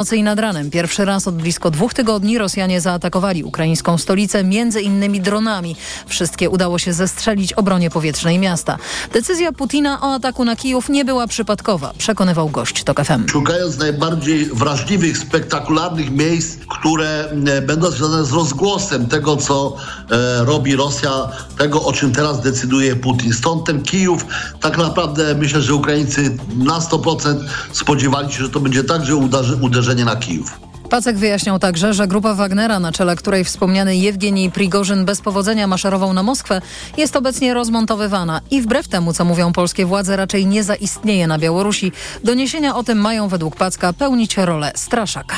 nocy i nad ranem. Pierwszy raz od blisko dwóch tygodni Rosjanie zaatakowali ukraińską stolicę między innymi dronami. Wszystkie udało się zestrzelić obronie powietrznej miasta. Decyzja Putina o ataku na Kijów nie była przypadkowa, przekonywał gość TOK FM. Szukając najbardziej wrażliwych, spektakularnych miejsc, które e, będą związane z rozgłosem tego, co e, robi Rosja, tego, o czym teraz decyduje Putin. Stąd ten Kijów, tak naprawdę myślę, że Ukraińcy na 100% spodziewali się, że to będzie także uderzy, uderzenie na Kijów. Pacek wyjaśniał także, że grupa Wagnera, na czele której wspomniany Jewgenij Prigorzyn bez powodzenia maszerował na Moskwę, jest obecnie rozmontowywana i wbrew temu, co mówią polskie władze, raczej nie zaistnieje na Białorusi. Doniesienia o tym mają według Packa pełnić rolę straszaka.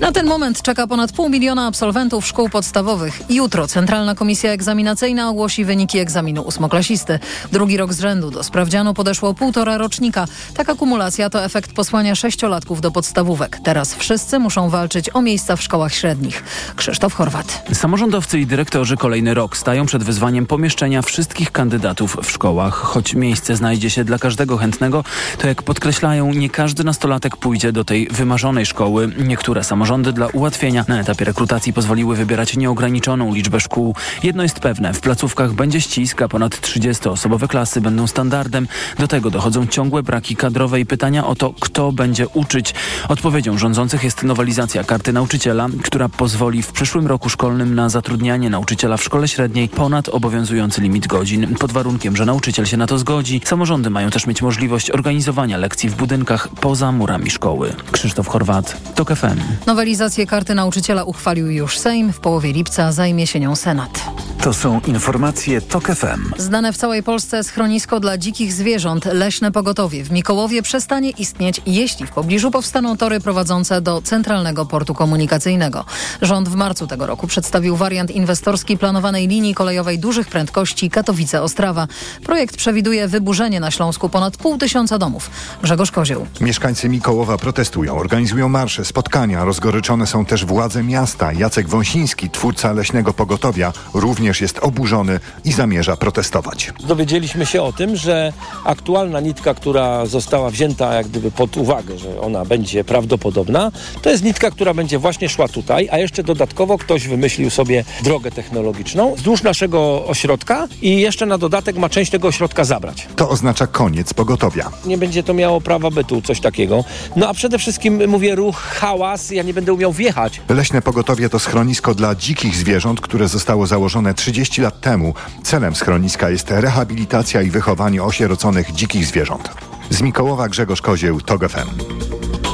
Na ten moment czeka ponad pół miliona absolwentów szkół podstawowych. Jutro Centralna Komisja Egzaminacyjna ogłosi wyniki egzaminu ósmoklasisty. Drugi rok z rzędu do sprawdzianu podeszło półtora rocznika. Taka kumulacja to efekt posłania sześciolatków do podstawówek. Teraz wszyscy muszą walczyć o miejsca w szkołach średnich. Krzysztof Chorwat. Samorządowcy i dyrektorzy kolejny rok stają przed wyzwaniem pomieszczenia wszystkich kandydatów w szkołach. Choć miejsce znajdzie się dla każdego chętnego, to jak podkreślają, nie każdy nastolatek pójdzie do tej wymarzonej szkoły. Niektóre samorządy dla ułatwienia na etapie rekrutacji pozwoliły wybierać nieograniczoną liczbę szkół. Jedno jest pewne, w placówkach będzie ścisk, a ponad 30-osobowe klasy będą standardem. Do tego dochodzą ciągłe braki kadrowe i pytania o to, kto będzie uczyć. Odpowiedzią rządzących jest nowelizacja karty nauczyciela, która pozwoli w przyszłym roku szkolnym na zatrudnianie nauczyciela w szkole średniej ponad obowiązujący limit godzin, pod warunkiem, że nauczyciel się na to zgodzi. Samorządy mają też mieć możliwość organizowania lekcji w budynkach poza murami szkoły. Krzysztof Chorwat, TOK FM. Nowelizację karty nauczyciela uchwalił już Sejm. W połowie lipca zajmie się nią Senat. To są informacje TOK FM. Znane w całej Polsce schronisko dla dzikich zwierząt Leśne Pogotowie w Mikołowie przestanie istnieć, jeśli w pobliżu powstaną tory prowadzące do Centralnego Portu Komunikacyjnego. Rząd w marcu tego roku przedstawił wariant inwestorski planowanej linii kolejowej dużych prędkości Katowice-Ostrawa. Projekt przewiduje wyburzenie na Śląsku ponad pół tysiąca domów. Grzegorz Kozieł. Mieszkańcy Mikołowa protestują, organizują marsze, spotkania. Rozgoryczone są też władze miasta. Jacek Wąsiński, twórca Leśnego Pogotowia, również jest oburzony i zamierza protestować. Dowiedzieliśmy się o tym, że aktualna nitka, która została wzięta jak gdyby pod uwagę, że ona będzie prawdopodobna, to jest nitka, która będzie właśnie szła tutaj, a jeszcze dodatkowo ktoś wymyślił sobie drogę technologiczną wzdłuż naszego ośrodka i jeszcze na dodatek ma część tego ośrodka zabrać. To oznacza koniec pogotowia. Nie będzie to miało prawa bytu, coś takiego. No a przede wszystkim mówię ruch, hałas, ja nie będę umiał wjechać. Leśne Pogotowie to schronisko dla dzikich zwierząt, które zostało założone 30 lat temu. Celem schroniska jest rehabilitacja i wychowanie osieroconych dzikich zwierząt. Z Mikołowa Grzegorz Kozieł, TOG FM.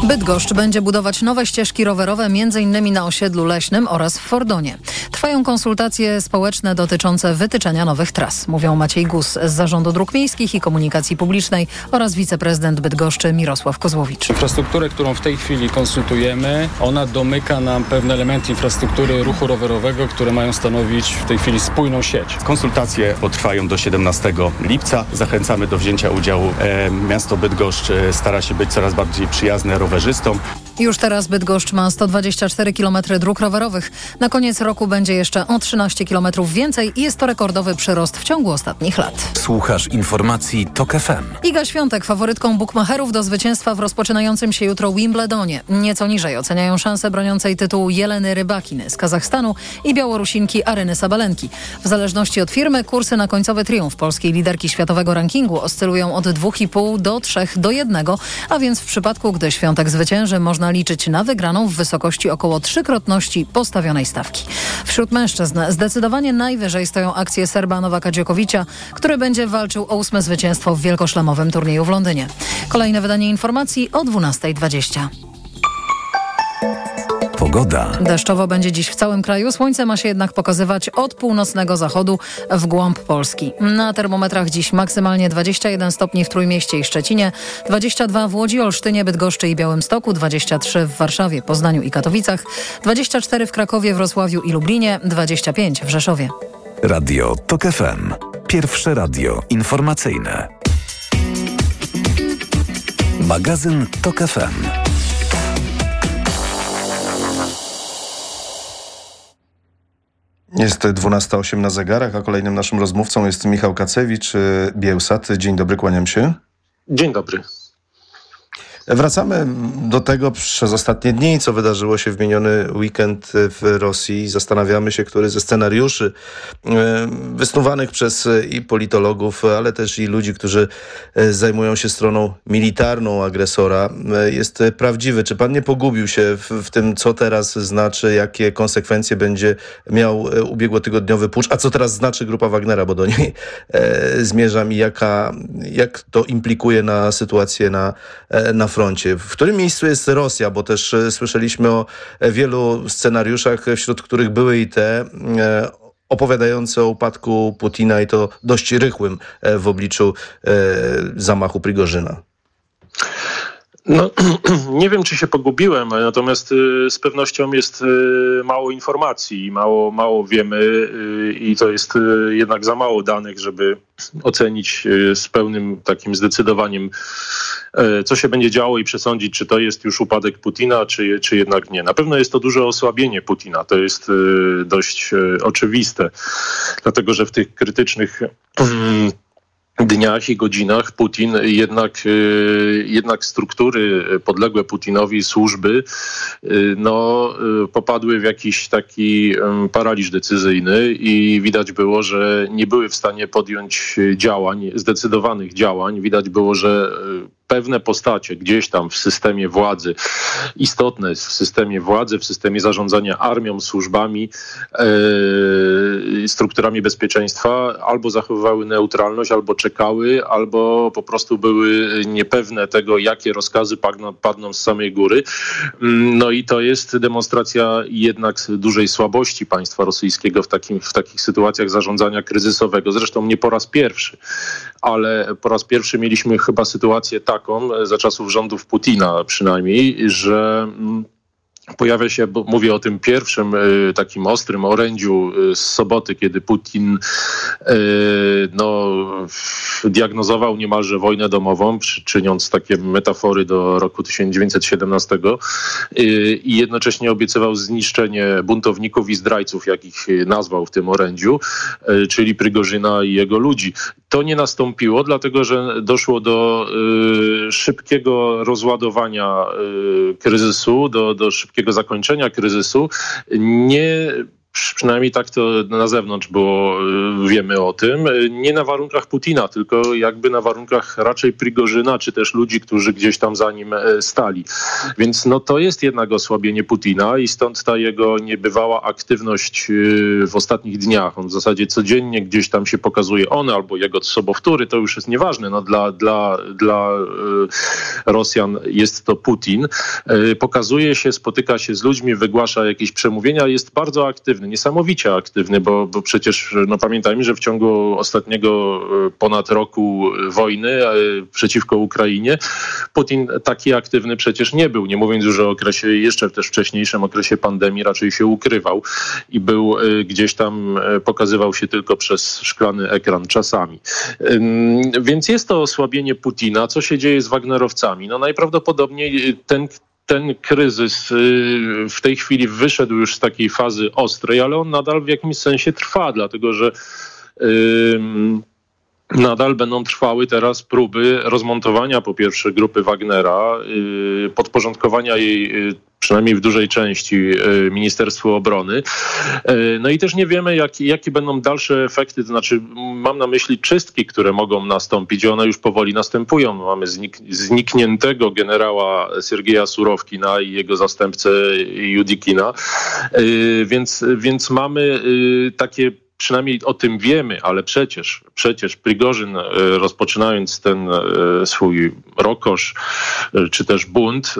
Bydgoszcz będzie budować nowe ścieżki rowerowe m.in. na osiedlu leśnym oraz w Fordonie. Trwają konsultacje społeczne dotyczące wytyczenia nowych tras, mówią Maciej Gus z Zarządu Dróg Miejskich i Komunikacji Publicznej oraz wiceprezydent Bydgoszczy Mirosław Kozłowicz. Infrastrukturę, którą w tej chwili konsultujemy, ona domyka nam pewne elementy infrastruktury ruchu rowerowego, które mają stanowić w tej chwili spójną sieć. Konsultacje potrwają do 17 lipca. Zachęcamy do wzięcia udziału. E, miasto Bydgoszcz e, stara się być coraz bardziej przyjazne rowerzystom. Już teraz Bydgoszcz ma 124 km dróg rowerowych. Na koniec roku będzie jeszcze o 13 km więcej i jest to rekordowy przyrost w ciągu ostatnich lat. Słuchasz informacji TOK FM. Iga Świątek faworytką bukmacherów do zwycięstwa w rozpoczynającym się jutro Wimbledonie. Nieco niżej oceniają szanse broniącej tytułu Jeleny Rybakiny z Kazachstanu i Białorusinki Aryny Sabalenki. W zależności od firmy kursy na końcowy triumf polskiej liderki światowego rankingu oscylują od 2,5 do 3 do 1, a więc w przypadku, gdy Świątek zwycięży, można liczyć na wygraną w wysokości około trzykrotności postawionej stawki. Wśród mężczyzn zdecydowanie najwyżej stoją akcje Serba Nowaka Dziokowicza, który będzie walczył o ósme zwycięstwo w wielkoszlemowym turnieju w Londynie. Kolejne wydanie informacji o 12.20. Pogoda. Deszczowo będzie dziś w całym kraju. Słońce ma się jednak pokazywać od północnego zachodu w głąb Polski. Na termometrach dziś maksymalnie 21 stopni w Trójmieście i Szczecinie, 22 w Łodzi, Olsztynie, Bydgoszczy i Białymstoku, 23 w Warszawie, Poznaniu i Katowicach, 24 w Krakowie, Wrocławiu i Lublinie, 25 w Rzeszowie. Radio TOK FM. Pierwsze radio informacyjne. Magazyn TOK FM. Jest 12.08 na zegarach, a kolejnym naszym rozmówcą jest Michał Kacewicz, y, Bielsat. Dzień dobry, kłaniam się. Dzień dobry. Wracamy do tego przez ostatnie dni, co wydarzyło się w miniony weekend w Rosji. Zastanawiamy się, który ze scenariuszy e, wysnuwanych przez i politologów, ale też i ludzi, którzy e, zajmują się stroną militarną agresora, e, jest prawdziwy. Czy pan nie pogubił się w, w tym, co teraz znaczy, jakie konsekwencje będzie miał ubiegłotygodniowy pucz, a co teraz znaczy grupa Wagnera, bo do niej zmierzam i jaka, jak to implikuje na sytuację na, na froncie. W którym miejscu jest Rosja? Bo też e, słyszeliśmy o e, wielu scenariuszach, wśród których były i te e, opowiadające o upadku Putina i to dość rychłym w obliczu zamachu Prigorzyna. No, nie wiem, czy się pogubiłem, natomiast y, z pewnością jest y, mało informacji, mało, mało wiemy y, i to jest jednak za mało danych, żeby ocenić z pełnym takim zdecydowaniem, co się będzie działo i przesądzić, czy to jest już upadek Putina, czy, czy jednak nie. Na pewno jest to duże osłabienie Putina, to jest dość oczywiste, dlatego że w tych krytycznych mm, dniach i godzinach Putin jednak, y, jednak struktury podległe Putinowi służby y, no, y, popadły w jakiś taki paraliż decyzyjny i widać było, że nie były w stanie podjąć działań, zdecydowanych działań. Widać było, że pewne postacie gdzieś tam w systemie władzy, istotne w systemie władzy, w systemie zarządzania armią, służbami, e, strukturami bezpieczeństwa albo zachowywały neutralność, albo czekały, albo po prostu były niepewne tego, jakie rozkazy padną, padną z samej góry. Mm, no i to jest demonstracja jednak dużej słabości państwa rosyjskiego w, takim, w takich sytuacjach zarządzania kryzysowego. Zresztą nie po raz pierwszy, ale po raz pierwszy mieliśmy chyba sytuację taką, e, za czasów rządów Putina przynajmniej, że mm, pojawia się, bo mówię o tym pierwszym y, takim ostrym orędziu y, z soboty, kiedy Putin no, diagnozował niemalże wojnę domową, czyniąc takie metafory do roku 1917 i jednocześnie obiecywał zniszczenie buntowników i zdrajców, jak ich nazwał w tym orędziu, czyli Prygorzyna i jego ludzi. To nie nastąpiło, dlatego że doszło do szybkiego rozładowania kryzysu, do, do szybkiego zakończenia kryzysu. Nie przynajmniej tak to na zewnątrz było, y, wiemy o tym, nie na warunkach Putina, tylko jakby na warunkach raczej Prigorzyna, czy też ludzi, którzy gdzieś tam za nim e, stali. Więc no to jest jednak osłabienie Putina i stąd ta jego niebywała aktywność y, w ostatnich dniach. On w zasadzie codziennie gdzieś tam się pokazuje on albo jego sobowtóry, to już jest nieważne. No dla, dla, dla y, Rosjan jest to Putin. Pokazuje się, spotyka się z ludźmi, wygłasza jakieś przemówienia, jest bardzo aktywny aktywny, niesamowicie aktywny, bo, bo przecież no pamiętajmy, że w ciągu ostatniego e, ponad roku wojny e, przeciwko Ukrainie Putin taki aktywny przecież nie był. Nie mówiąc już o okresie, jeszcze też wcześniejszym okresie pandemii raczej się ukrywał i był e, gdzieś tam, pokazywał się tylko przez szklany ekran czasami. Więc jest to osłabienie Putina. Co się dzieje z Wagnerowcami? No najprawdopodobniej ten, ten kryzys y, w tej chwili wyszedł już z takiej fazy ostrej, ale on nadal w jakimś sensie trwa, dlatego że nadal będą trwały teraz próby rozmontowania po pierwsze grupy Wagnera, y, podporządkowania jej y, przynajmniej w dużej części y, Ministerstwu Obrony. No i też nie wiemy, jak, jakie będą dalsze efekty, to znaczy mam na myśli czystki, które mogą nastąpić i one już powoli następują. Mamy znik znikniętego generała Siergieja Surowkina i jego zastępcę Judikina, więc, więc mamy takie przynajmniej o tym wiemy, ale przecież, przecież Prigorzyn e, rozpoczynając ten e, swój rokosz e, czy też bunt,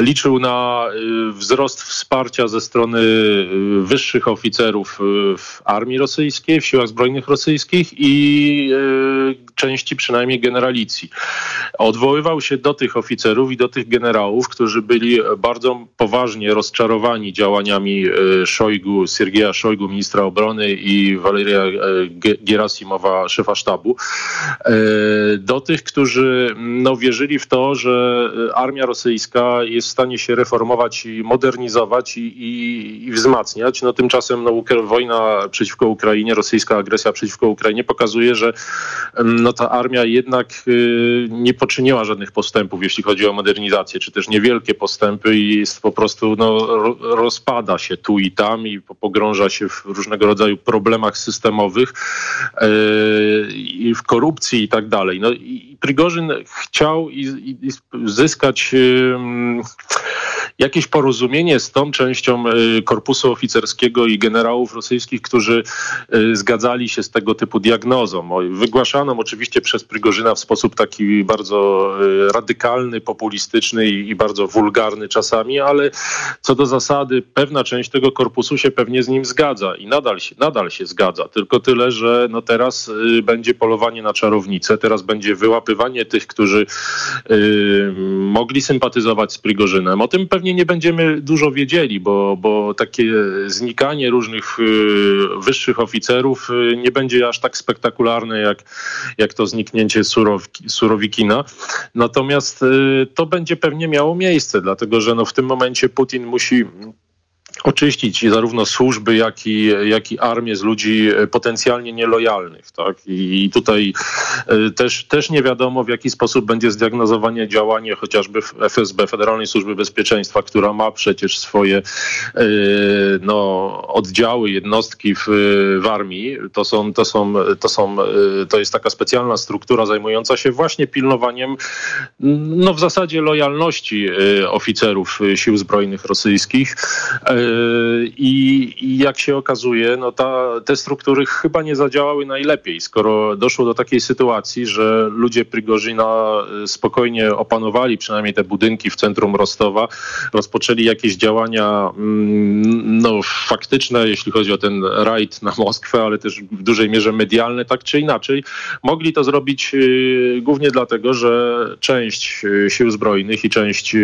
liczył na wzrost wsparcia ze strony wyższych oficerów w armii rosyjskiej, w siłach zbrojnych rosyjskich i części przynajmniej generalicji. Odwoływał się do tych oficerów i do tych generałów, którzy byli bardzo poważnie rozczarowani działaniami Szojgu, Siergieja Szojgu, ministra obrony, obrony i Waleria e, Gerasimowa, szefa sztabu, e, do tych, którzy no, wierzyli w to, że armia rosyjska jest w stanie się reformować i modernizować i, i, i wzmacniać. No, tymczasem no, wojna przeciwko Ukrainie, rosyjska agresja przeciwko Ukrainie pokazuje, że no, no ta armia jednak nie poczyniła żadnych postępów, jeśli chodzi o modernizację, czy też niewielkie postępy i jest po prostu, no, rozpada się tu i tam i pogrąża się w różnego rodzaju problemach systemowych i w korupcji i tak dalej. No i Prigorzyn chciał i, i, zyskać jakieś porozumienie z tą częścią y, korpusu oficerskiego i generałów rosyjskich, którzy y, zgadzali się z tego typu diagnozą. Wygłaszaną oczywiście przez Prigorzyna w sposób taki bardzo y, radykalny, populistyczny i bardzo wulgarny czasami, ale co do zasady pewna część tego korpusu się pewnie z nim zgadza i nadal się, nadal się zgadza. Tylko tyle, że no teraz będzie polowanie na czarownicę, teraz będzie wyłapywanie tych, którzy mogli sympatyzować z Prigorzynem. O tym pewnie pewnie nie będziemy dużo wiedzieli, bo, bo takie znikanie różnych y, wyższych oficerów y, nie będzie aż tak spektakularne jak, jak to zniknięcie Surowki, Surowikina. Natomiast y, to będzie pewnie miało miejsce, dlatego że no w tym momencie Putin musi oczyścić zarówno służby, jak i, jak i armię z ludzi e, potencjalnie nielojalnych. Tak? I tutaj e, też, też nie wiadomo, w jaki sposób będzie zdiagnozowanie działanie chociażby FSB, Federalnej Służby Bezpieczeństwa, która ma przecież swoje e, no, oddziały, jednostki w, w armii. To, są, to, są, to, są, to jest taka specjalna struktura zajmująca się właśnie pilnowaniem no, w zasadzie lojalności oficerów sił zbrojnych rosyjskich. I, I, jak się okazuje, no ta, te struktury chyba nie zadziałały najlepiej, skoro doszło do takiej sytuacji, że ludzie Prigorzyna e, spokojnie opanowali przynajmniej te budynki w centrum Rostowa, rozpoczęli jakieś działania mm, no, faktyczne, jeśli chodzi o ten rajd na Moskwę, ale też w dużej mierze medialne, tak czy inaczej. Mogli to zrobić e, głównie dlatego, że część e, sił zbrojnych i część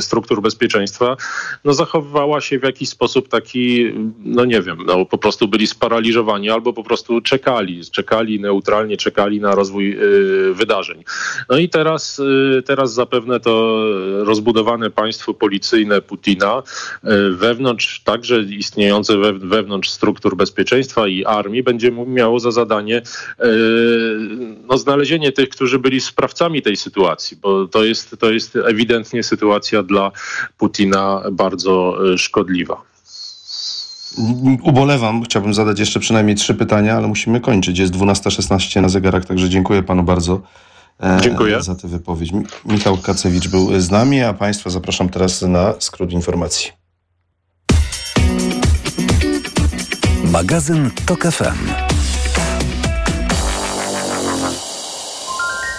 struktur bezpieczeństwa no, zachowywała się w jakiś sposób taki, no nie wiem, no po prostu byli sparaliżowani albo po prostu czekali, czekali neutralnie, czekali na rozwój y, wydarzeń. No i teraz, y, teraz zapewne to rozbudowane państwo policyjne Putina y, wewnątrz, także istniejące we, wewnątrz struktur bezpieczeństwa i armii będzie miało za zadanie y, no, znalezienie tych, którzy byli sprawcami tej sytuacji, bo to jest, to jest ewidentnie sytuacja dla Putina bardzo y, szkodliwa. Ubolewam, chciałbym zadać jeszcze przynajmniej trzy pytania, ale musimy kończyć. Jest 12.16 na zegarach, także dziękuję panu bardzo. E, dziękuję. Za tę wypowiedź. Michał Kacewicz był z nami, a Państwa zapraszam teraz na skrót informacji. Magazyn TOK FM.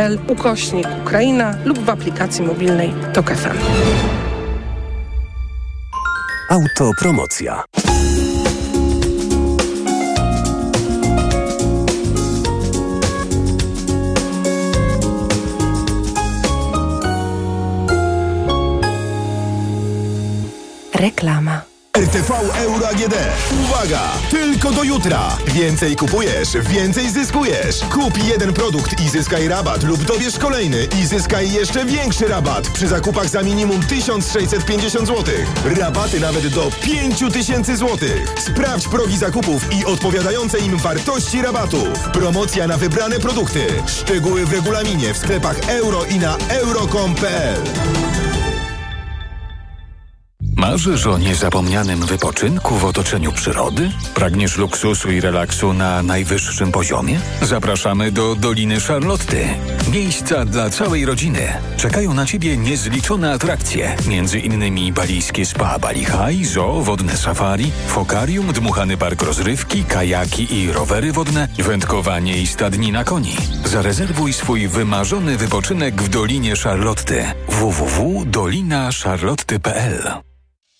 pl ukośnik Ukraina lub w aplikacji mobilnej TOK FM. Autopromocja. Reklama. RTV Euro AGD. Uwaga! Tylko do jutra. Więcej kupujesz, więcej zyskujesz. Kup jeden produkt i zyskaj rabat lub dobierz kolejny i zyskaj jeszcze większy rabat przy zakupach za minimum 1650 zł. Rabaty nawet do 5000 zł. Sprawdź progi zakupów i odpowiadające im wartości rabatów. Promocja na wybrane produkty. Szczegóły w regulaminie w sklepach euro i na euro.com.pl. Marzysz o niezapomnianym wypoczynku w otoczeniu przyrody? Pragniesz luksusu i relaksu na najwyższym poziomie? Zapraszamy do Doliny Charlotty. Miejsca dla całej rodziny. Czekają na Ciebie niezliczone atrakcje, między innymi balijskie spa Bali High, zoo, wodne safari, fokarium, dmuchany park rozrywki, kajaki i rowery wodne, wędkowanie i stadni na koni. Zarezerwuj swój wymarzony wypoczynek w Dolinie Charlotty. www.dolinacharlotty.pl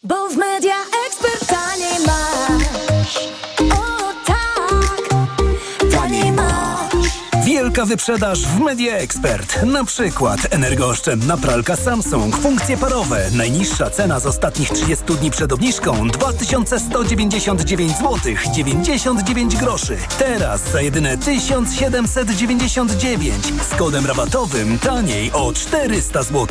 bo w media ekspert taniej masz. O tak, taniej masz. Wielka wyprzedaż w Media Expert. Na przykład energooszczędna pralka Samsung, funkcje parowe. Najniższa cena z ostatnich 30 dni przed obniżką 2199 zł 99 groszy. Teraz za jedyne 1799 z kodem rabatowym taniej o 400 zł.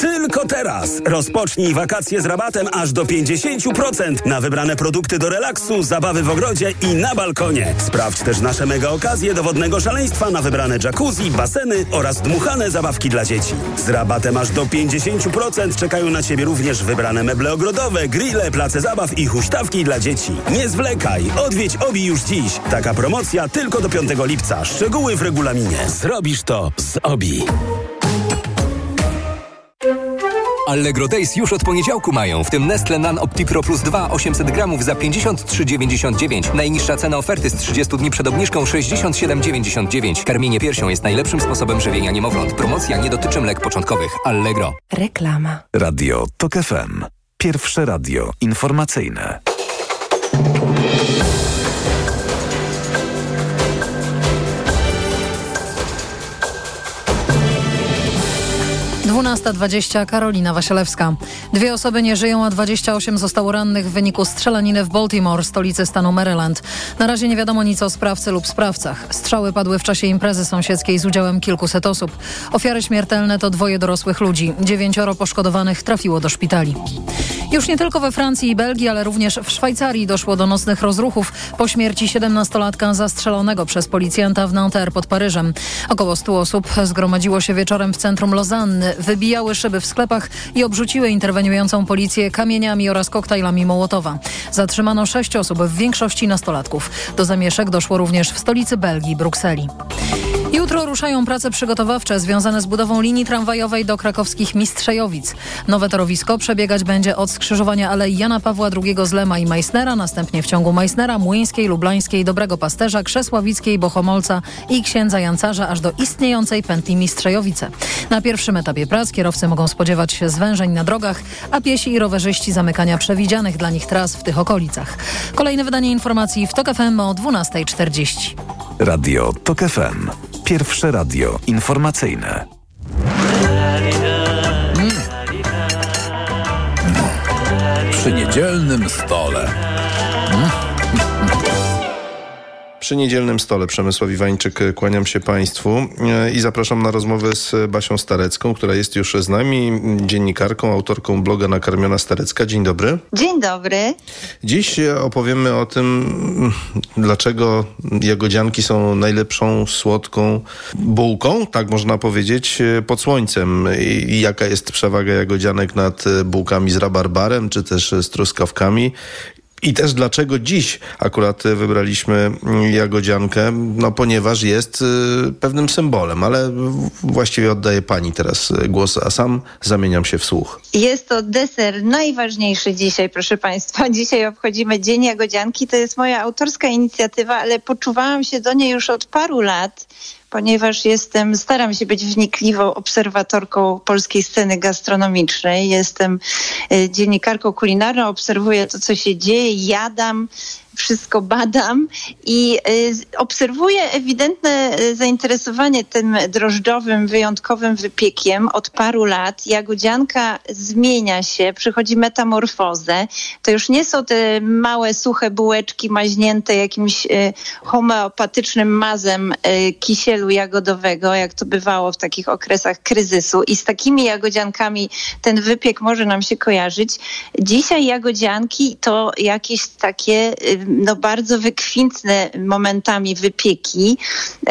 Tylko teraz rozpocznij wakacje z rabatem aż do 50% na wybrane produkty do relaksu, zabawy w ogrodzie i na balkonie. Sprawdź też nasze mega okazje do wodnego szaleństwa na wybrane jacuzzi, baseny oraz dmuchane zabawki dla dzieci. Z rabatem aż do 50% czekają na Ciebie również wybrane meble ogrodowe, grille, place zabaw i huśtawki dla dzieci. Nie zwlekaj, odwiedź OBI już dziś. Taka promocja tylko do 5 lipca. Szczegóły w regulaminie. Zrobisz to z OBI. Allegro Days już od poniedziałku mają, w tym Nestle Nan OptiPro Plus 2 800 gramów za 53,99. Najniższa cena oferty z 30 dni przed obniżką 67,99. Karmienie piersią jest najlepszym sposobem żywienia niemowląt. Promocja nie dotyczy mlek początkowych. Allegro. Reklama. Radio TOK FM. Pierwsze radio informacyjne. Dwunasta dwadzieścia Karolina Wasielewska. Dwie osoby nie żyją, a 28 zostało rannych w wyniku strzelaniny w Baltimore, stolicy stanu Maryland. Na razie nie wiadomo nic o sprawcy lub sprawcach. Strzały padły w czasie imprezy sąsiedzkiej z udziałem kilkuset osób. Ofiary śmiertelne to dwoje dorosłych ludzi. Dziewięcioro poszkodowanych trafiło do szpitali. Już nie tylko we Francji i Belgii, ale również w Szwajcarii doszło do nocnych rozruchów po śmierci 17-latka zastrzelonego przez policjanta w Nanterre pod Paryżem. Około 100 osób zgromadziło się wieczorem w centrum Lozanny, wybijały szyby w sklepach i obrzuciły interweniującą policję kamieniami oraz koktajlami Mołotowa. Zatrzymano sześć osób, w większości nastolatków. Do zamieszek doszło również w stolicy Belgii, Brukseli. Jutro ruszają prace przygotowawcze związane z budową linii tramwajowej do krakowskich Mistrzejowic. Nowe torowisko przebiegać będzie od skrzyżowania Alei Jana Pawła II z Lema i Meissnera, następnie w ciągu Meissnera, Młyńskiej, Lublańskiej, Dobrego Pasterza, Krzesławickiej, Bochomolca i Księdza Jancarza aż do istniejącej pętli Mistrzejowice. Na pierwszym etapie prac kierowcy mogą spodziewać się zwężeń na drogach, a piesi i rowerzyści zamykania przewidzianych dla nich tras w tych okolicach. Kolejne wydanie informacji w TOK FM o 12.40. Radio TOK FM. Pierwsze radio informacyjne. Przy niedzielnym stole. Przy niedzielnym stole Przemysław Iwańczyk, kłaniam się Państwu e, i zapraszam na rozmowę z Basią Starecką, która jest już z nami, dziennikarką, autorką bloga Nakarmiona Starecka. Dzień dobry. Dzień dobry. Dziś opowiemy o tym, dlaczego jagodzianki są najlepszą słodką bułką, tak można powiedzieć, pod słońcem. I jaka jest przewaga jagodzianek nad bułkami z rabarbarem, czy też z truskawkami. I też dlaczego dziś akurat wybraliśmy jagodziankę? No ponieważ jest y, pewnym symbolem, ale właściwie oddaję pani teraz głos, a sam zamieniam się w słuch. Jest to deser najważniejszy dzisiaj, proszę Państwa. Dzisiaj obchodzimy Dzień Jagodzianki. To jest moja autorska inicjatywa, ale poczuwałam się do niej już od paru lat ponieważ jestem, staram się być wnikliwą obserwatorką polskiej sceny gastronomicznej. Jestem y, dziennikarką kulinarną, obserwuję to, co się dzieje, jadam wszystko badam i y, obserwuję ewidentne y, zainteresowanie tym drożdżowym, wyjątkowym wypiekiem od paru lat. Jagodzianka zmienia się, przychodzi metamorfozę. To już nie są te małe, suche bułeczki maźnięte jakimś y, homeopatycznym mazem kisielu jagodowego, jak to bywało w takich okresach kryzysu. I z takimi jagodziankami ten wypiek może nam się kojarzyć. Dzisiaj jagodzianki to jakieś takie no, bardzo wykwintne momentami wypieki.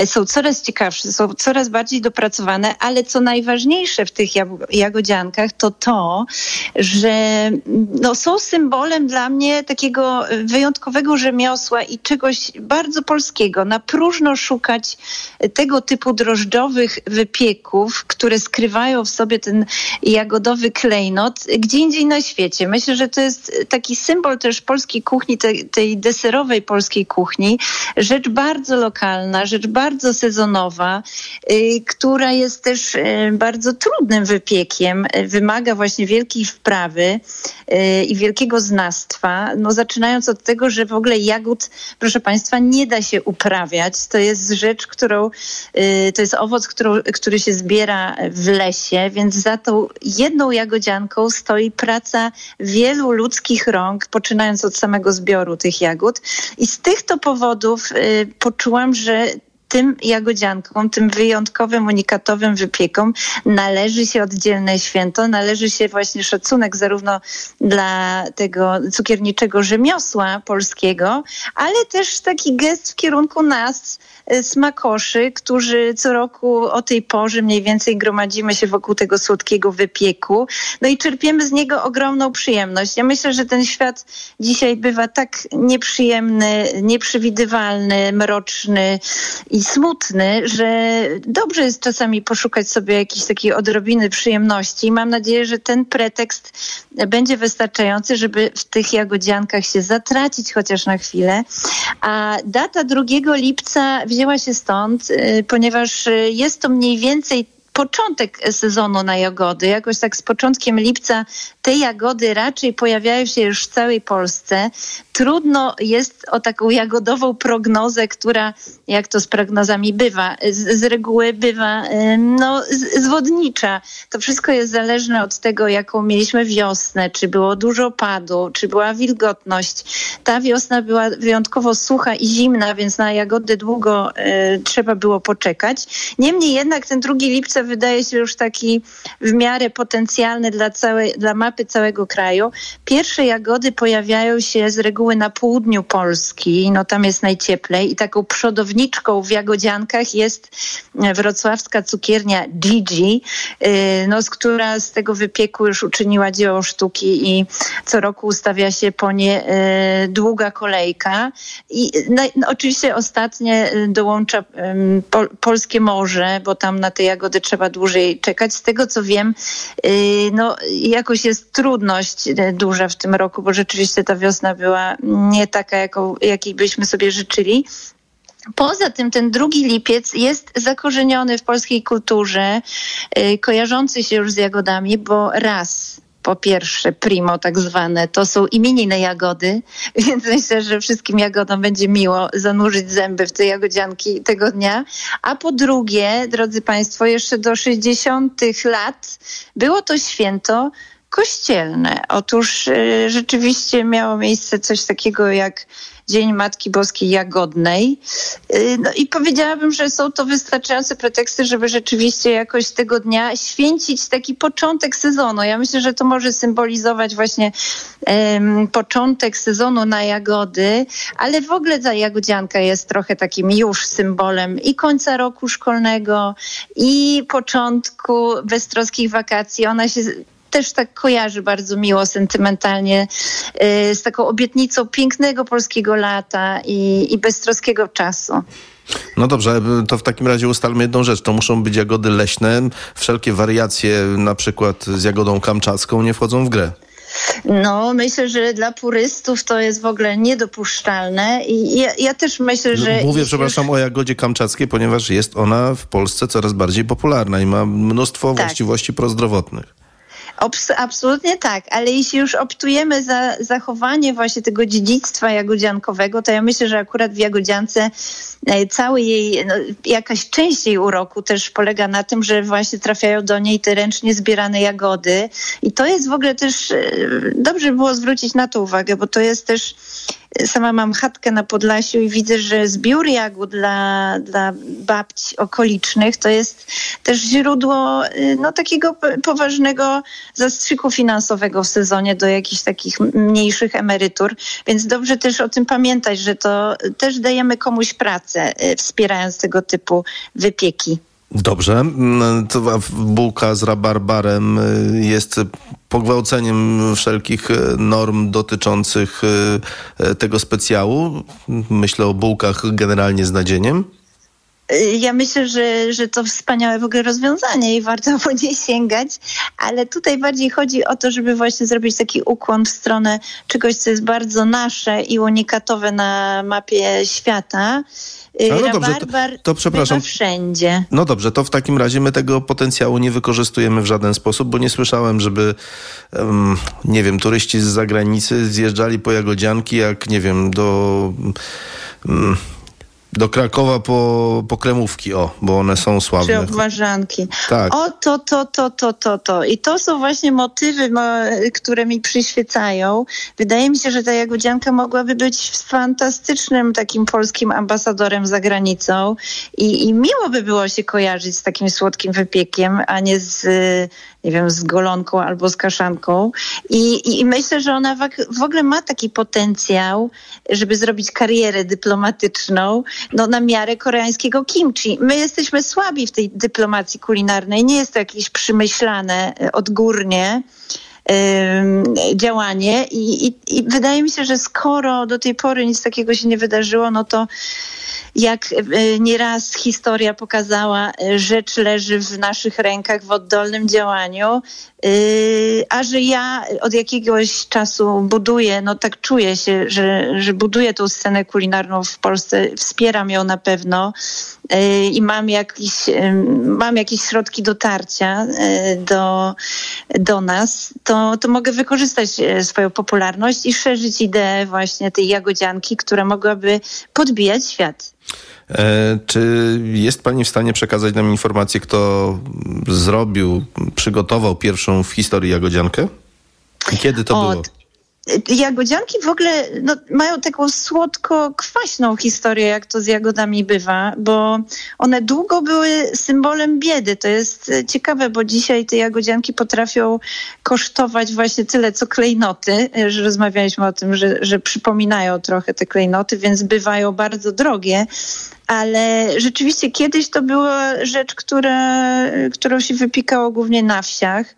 Są coraz ciekawsze, są coraz bardziej dopracowane, ale co najważniejsze w tych jagodziankach to to, że no, są symbolem dla mnie takiego wyjątkowego rzemiosła i czegoś bardzo polskiego. Na próżno szukać tego typu drożdżowych wypieków, które skrywają w sobie ten jagodowy klejnot gdzie indziej na świecie. Myślę, że to jest taki symbol też polskiej kuchni, tej, tej deserowej polskiej kuchni. Rzecz bardzo lokalna, rzecz bardzo sezonowa, y, która jest też y, bardzo trudnym wypiekiem. Y, Wymaga właśnie wielkiej wprawy i wielkiego znastwa. No, zaczynając od tego, że w ogóle jagód, proszę Państwa, nie da się uprawiać. To jest rzecz, którą, to jest owoc, którą, który się zbiera w lesie, więc za tą jedną jagodzianką stoi praca wielu ludzkich rąk, poczynając od samego zbioru tych jagód. I z tych to powodów y, poczułam, że tym jagodziankom, tym wyjątkowym, unikatowym wypiekom należy się oddzielne święto, należy się właśnie szacunek zarówno dla tego cukierniczego rzemiosła polskiego, ale też taki gest w kierunku nas, y, smakoszy, którzy co roku o tej porze mniej więcej gromadzimy się wokół tego słodkiego wypieku. No i czerpiemy z niego ogromną przyjemność. Ja myślę, że ten świat dzisiaj bywa tak nieprzyjemny, nieprzewidywalny, mroczny i smutny, że dobrze jest czasami poszukać sobie jakiejś takiej odrobiny przyjemności. Mam nadzieję, że ten pretekst będzie wystarczający, żeby w tych jagodziankach się zatracić chociaż na chwilę. A data 2 lipca wzięła się stąd, y, ponieważ y, jest to mniej więcej początek sezonu na jagody. Jakoś tak z początkiem lipca te jagody raczej pojawiają się już w całej Polsce. Trudno jest o taką jagodową prognozę, która, jak to z prognozami bywa, z, z reguły bywa no, zwodnicza. To wszystko jest zależne od tego, jaką mieliśmy wiosnę, czy było dużo padu, czy była wilgotność. Ta wiosna była wyjątkowo sucha i zimna, więc na jagody długo y, trzeba było poczekać. Niemniej jednak ten 2 lipca wydaje się już taki w miarę potencjalny dla, całej, dla mapy całego kraju. Pierwsze jagody pojawiają się z reguły na południu Polski, no tam jest najcieplej i taką przodowniczką w jagodziankach jest e, wrocławska cukiernia Gigi, y, no, z która z tego wypieku już uczyniła dzieło sztuki i co roku ustawia się po nie y, długa kolejka. I no, no, oczywiście ostatnie dołącza Polskie Morze, bo tam na te jagody trzeba dłużej czekać. Z tego co wiem, y, no jakoś jest trudność y, duża w tym roku, bo rzeczywiście ta wiosna była nie taka, jaką, jakiej byśmy sobie życzyli. Poza tym ten drugi lipiec jest zakorzeniony w polskiej kulturze, y, kojarzący się już z jagodami, bo raz po pierwsze primo tak zwane, to są imienine jagody, więc myślę, że wszystkim jagodom będzie miło zanurzyć zęby w te jagodzianki tego dnia. A po drugie, drodzy Państwo, jeszcze do 60 lat było to święto kościelne. Otóż y, rzeczywiście miało miejsce coś takiego jak Dzień Matki Boskiej Jagodnej. Y, No i powiedziałabym, że są to wystarczające preteksty, żeby rzeczywiście jakoś tego dnia święcić taki początek sezonu. Ja myślę, że to może symbolizować właśnie em, początek sezonu na jagody, ale w ogóle ta jagodzianka jest trochę takim już symbolem i końca roku szkolnego, i początku beztroskich wakacji. Ona się też tak kojarzy bardzo miło, sentymentalnie y, z taką obietnicą pięknego polskiego lata i, i beztroskiego czasu. No dobrze, to w takim razie ustalmy jedną rzecz. To muszą być jagody leśne. Wszelkie wariacje, na przykład z jagodą kamczacką, nie wchodzą w grę. No, myślę, że dla purystów to jest w ogóle niedopuszczalne i ja, ja też myślę, że... Mówię, przepraszam, o jagodzie kamczackiej, ponieważ jest ona w Polsce coraz bardziej popularna i ma mnóstwo Tak. właściwości prozdrowotnych. Obs- absolutnie tak, ale jeśli już optujemy za zachowanie właśnie tego dziedzictwa jagodziankowego, to ja myślę, że akurat w jagodziance e, cały jej, no, jakaś część jej uroku też polega na tym, że właśnie trafiają do niej te ręcznie zbierane jagody. I to jest w ogóle też, e, dobrze by było zwrócić na to uwagę, bo to jest też Sama mam chatkę na Podlasiu i widzę, że zbiór jagód dla, dla babci okolicznych to jest też źródło y, no, takiego poważnego zastrzyku finansowego w sezonie do jakichś takich mniejszych emerytur. Więc dobrze też o tym pamiętać, że to też dajemy komuś pracę, y, wspierając tego typu wypieki. Dobrze, Mm, to bułka z rabarbarem y, jest pogwałceniem wszelkich y, norm dotyczących y, tego specjału. Myślę o bułkach generalnie z nadzieniem. Ja myślę, że, że to wspaniałe w ogóle rozwiązanie i warto po nie sięgać, ale tutaj bardziej chodzi o to, żeby właśnie zrobić taki ukłon w stronę czegoś, co jest bardzo nasze i unikatowe na mapie świata. Ale no dobrze, to- to przepraszam. wszędzie. No dobrze, to w takim razie my tego potencjału nie wykorzystujemy w żaden sposób, bo nie słyszałem, żeby, em, nie wiem, turyści z zagranicy zjeżdżali po jagodzianki, jak, nie wiem, do, mm, do Krakowa po, po kremówki, o, bo one są Czy sławne. obwarzanki. Tak. O, to, to, to, to, to, to. I to są właśnie motywy, mo- które mi przyświecają. Wydaje mi się, że ta Jagodzianka mogłaby być fantastycznym takim polskim ambasadorem za granicą i, i miło by było się kojarzyć z takim słodkim wypiekiem, a nie z, nie wiem, z golonką albo z kaszanką. I, i, myślę, że ona w, w ogóle ma taki potencjał, żeby zrobić karierę dyplomatyczną no, na miarę koreańskiego kimchi. My jesteśmy słabi w tej dyplomacji kulinarnej. Nie jest to jakieś przemyślane e, odgórnie działanie I, i, i wydaje mi się, że skoro do tej pory nic takiego się nie wydarzyło, no to jak e, nieraz historia pokazała, e, rzecz leży w naszych rękach w oddolnym działaniu, Yy, a że ja od jakiegoś czasu buduję, no tak czuję się, że, że buduję tą scenę kulinarną w Polsce, wspieram ją na pewno i mam jakieś, yy, mam jakieś środki dotarcia yy, do, do nas, to, to mogę wykorzystać swoją popularność i szerzyć ideę właśnie tej jagodzianki, która mogłaby podbijać świat. E, czy jest Pani w stanie przekazać nam informację, kto zrobił, przygotował pierwszą w historii jagodziankę? I kiedy to O, było? Jagodzianki w ogóle no, mają taką słodko-kwaśną historię, jak to z jagodami bywa, bo one długo były symbolem biedy. To jest e, ciekawe, bo dzisiaj te jagodzianki potrafią kosztować właśnie tyle, co klejnoty, e, że rozmawialiśmy o tym, że, że przypominają trochę te klejnoty, więc bywają bardzo drogie. Ale rzeczywiście kiedyś to była rzecz, która, którą się wypikało głównie na wsiach.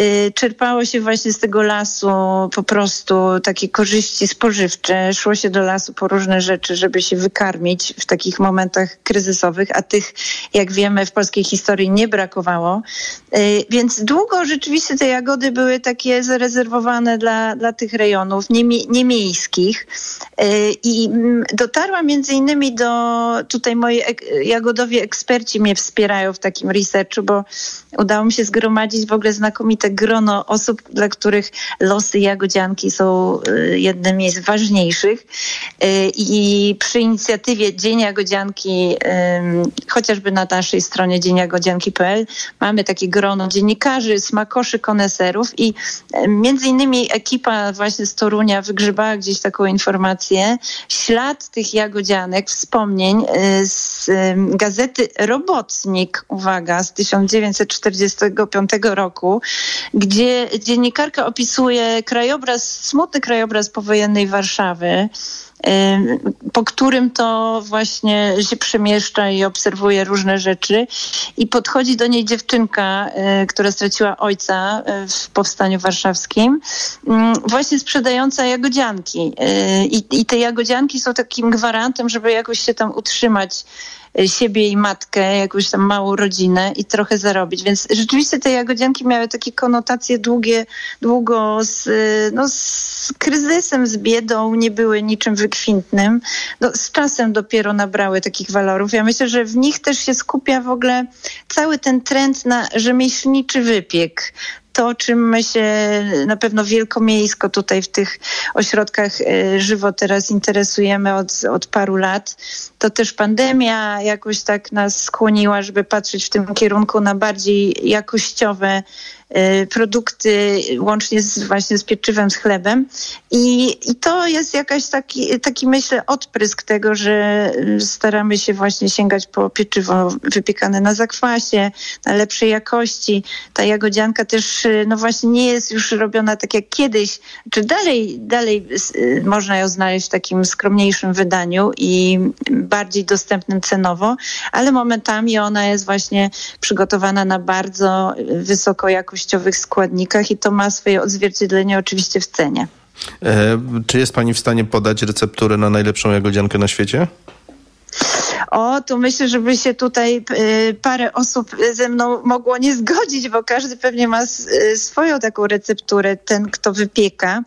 Y, Czerpało się właśnie z tego lasu po prostu takie korzyści spożywcze. Szło się do lasu po różne rzeczy, żeby się wykarmić w takich momentach kryzysowych, a tych, jak wiemy, w polskiej historii nie brakowało. Y, Więc długo rzeczywiście te jagody były takie zarezerwowane dla, dla tych rejonów niemie- niemiejskich. Y, I mm, dotarłam między innymi do, tutaj moi ek- jagodowi eksperci mnie wspierają w takim researchu, bo udało mi się zgromadzić w ogóle znakomite grono osób, dla których losy jagodzianki są y, jednymi z ważniejszych. Y, I przy inicjatywie Dzień Jagodzianki, chociażby na naszej stronie dzieniagodzianki.pl mamy takie grono dziennikarzy, smakoszy, koneserów i y, między innymi ekipa właśnie z Torunia wygrzebała gdzieś taką informację. Ślad tych jagodzianek, wspomnień z gazety Robotnik, uwaga, z 1945 roku, gdzie dziennikarka opisuje krajobraz, smutny krajobraz powojennej Warszawy, po którym to właśnie się przemieszcza i obserwuje różne rzeczy. I podchodzi do niej dziewczynka, y, która straciła ojca y, w powstaniu warszawskim, ym, właśnie sprzedająca jagodzianki. Y, I, I te jagodzianki są takim gwarantem, żeby jakoś się tam utrzymać siebie i matkę, jakąś tam małą rodzinę i trochę zarobić. Więc rzeczywiście te jagodzianki miały takie konotacje długie, długo z, no, z kryzysem, z biedą, nie były niczym wykwintnym. No, z czasem dopiero nabrały takich walorów. Ja myślę, że w nich też się skupia w ogóle cały ten trend na rzemieślniczy wypiek to, czym my się na pewno wielkomiejsko tutaj w tych ośrodkach e, żywo teraz interesujemy od, od paru lat, to też pandemia jakoś tak nas skłoniła, żeby patrzeć w tym kierunku na bardziej jakościowe produkty, łącznie z, właśnie z pieczywem, z chlebem. I, i to jest jakaś taki, taki, myślę, odprysk tego, że y, staramy się właśnie sięgać po pieczywo wypiekane na zakwasie, na lepszej jakości. Ta jagodzianka też, y, no właśnie nie jest już robiona tak jak kiedyś, czy dalej, dalej y, można ją znaleźć w takim skromniejszym wydaniu i bardziej dostępnym cenowo, ale momentami ona jest właśnie przygotowana na bardzo wysokojakościowych składnikach i to ma swoje odzwierciedlenie oczywiście w cenie. E, czy jest Pani w stanie podać recepturę na najlepszą jagodziankę na świecie? O, tu myślę, żeby się tutaj y, parę osób ze mną mogło nie zgodzić, bo każdy pewnie ma y, swoją taką recepturę, ten kto wypieka.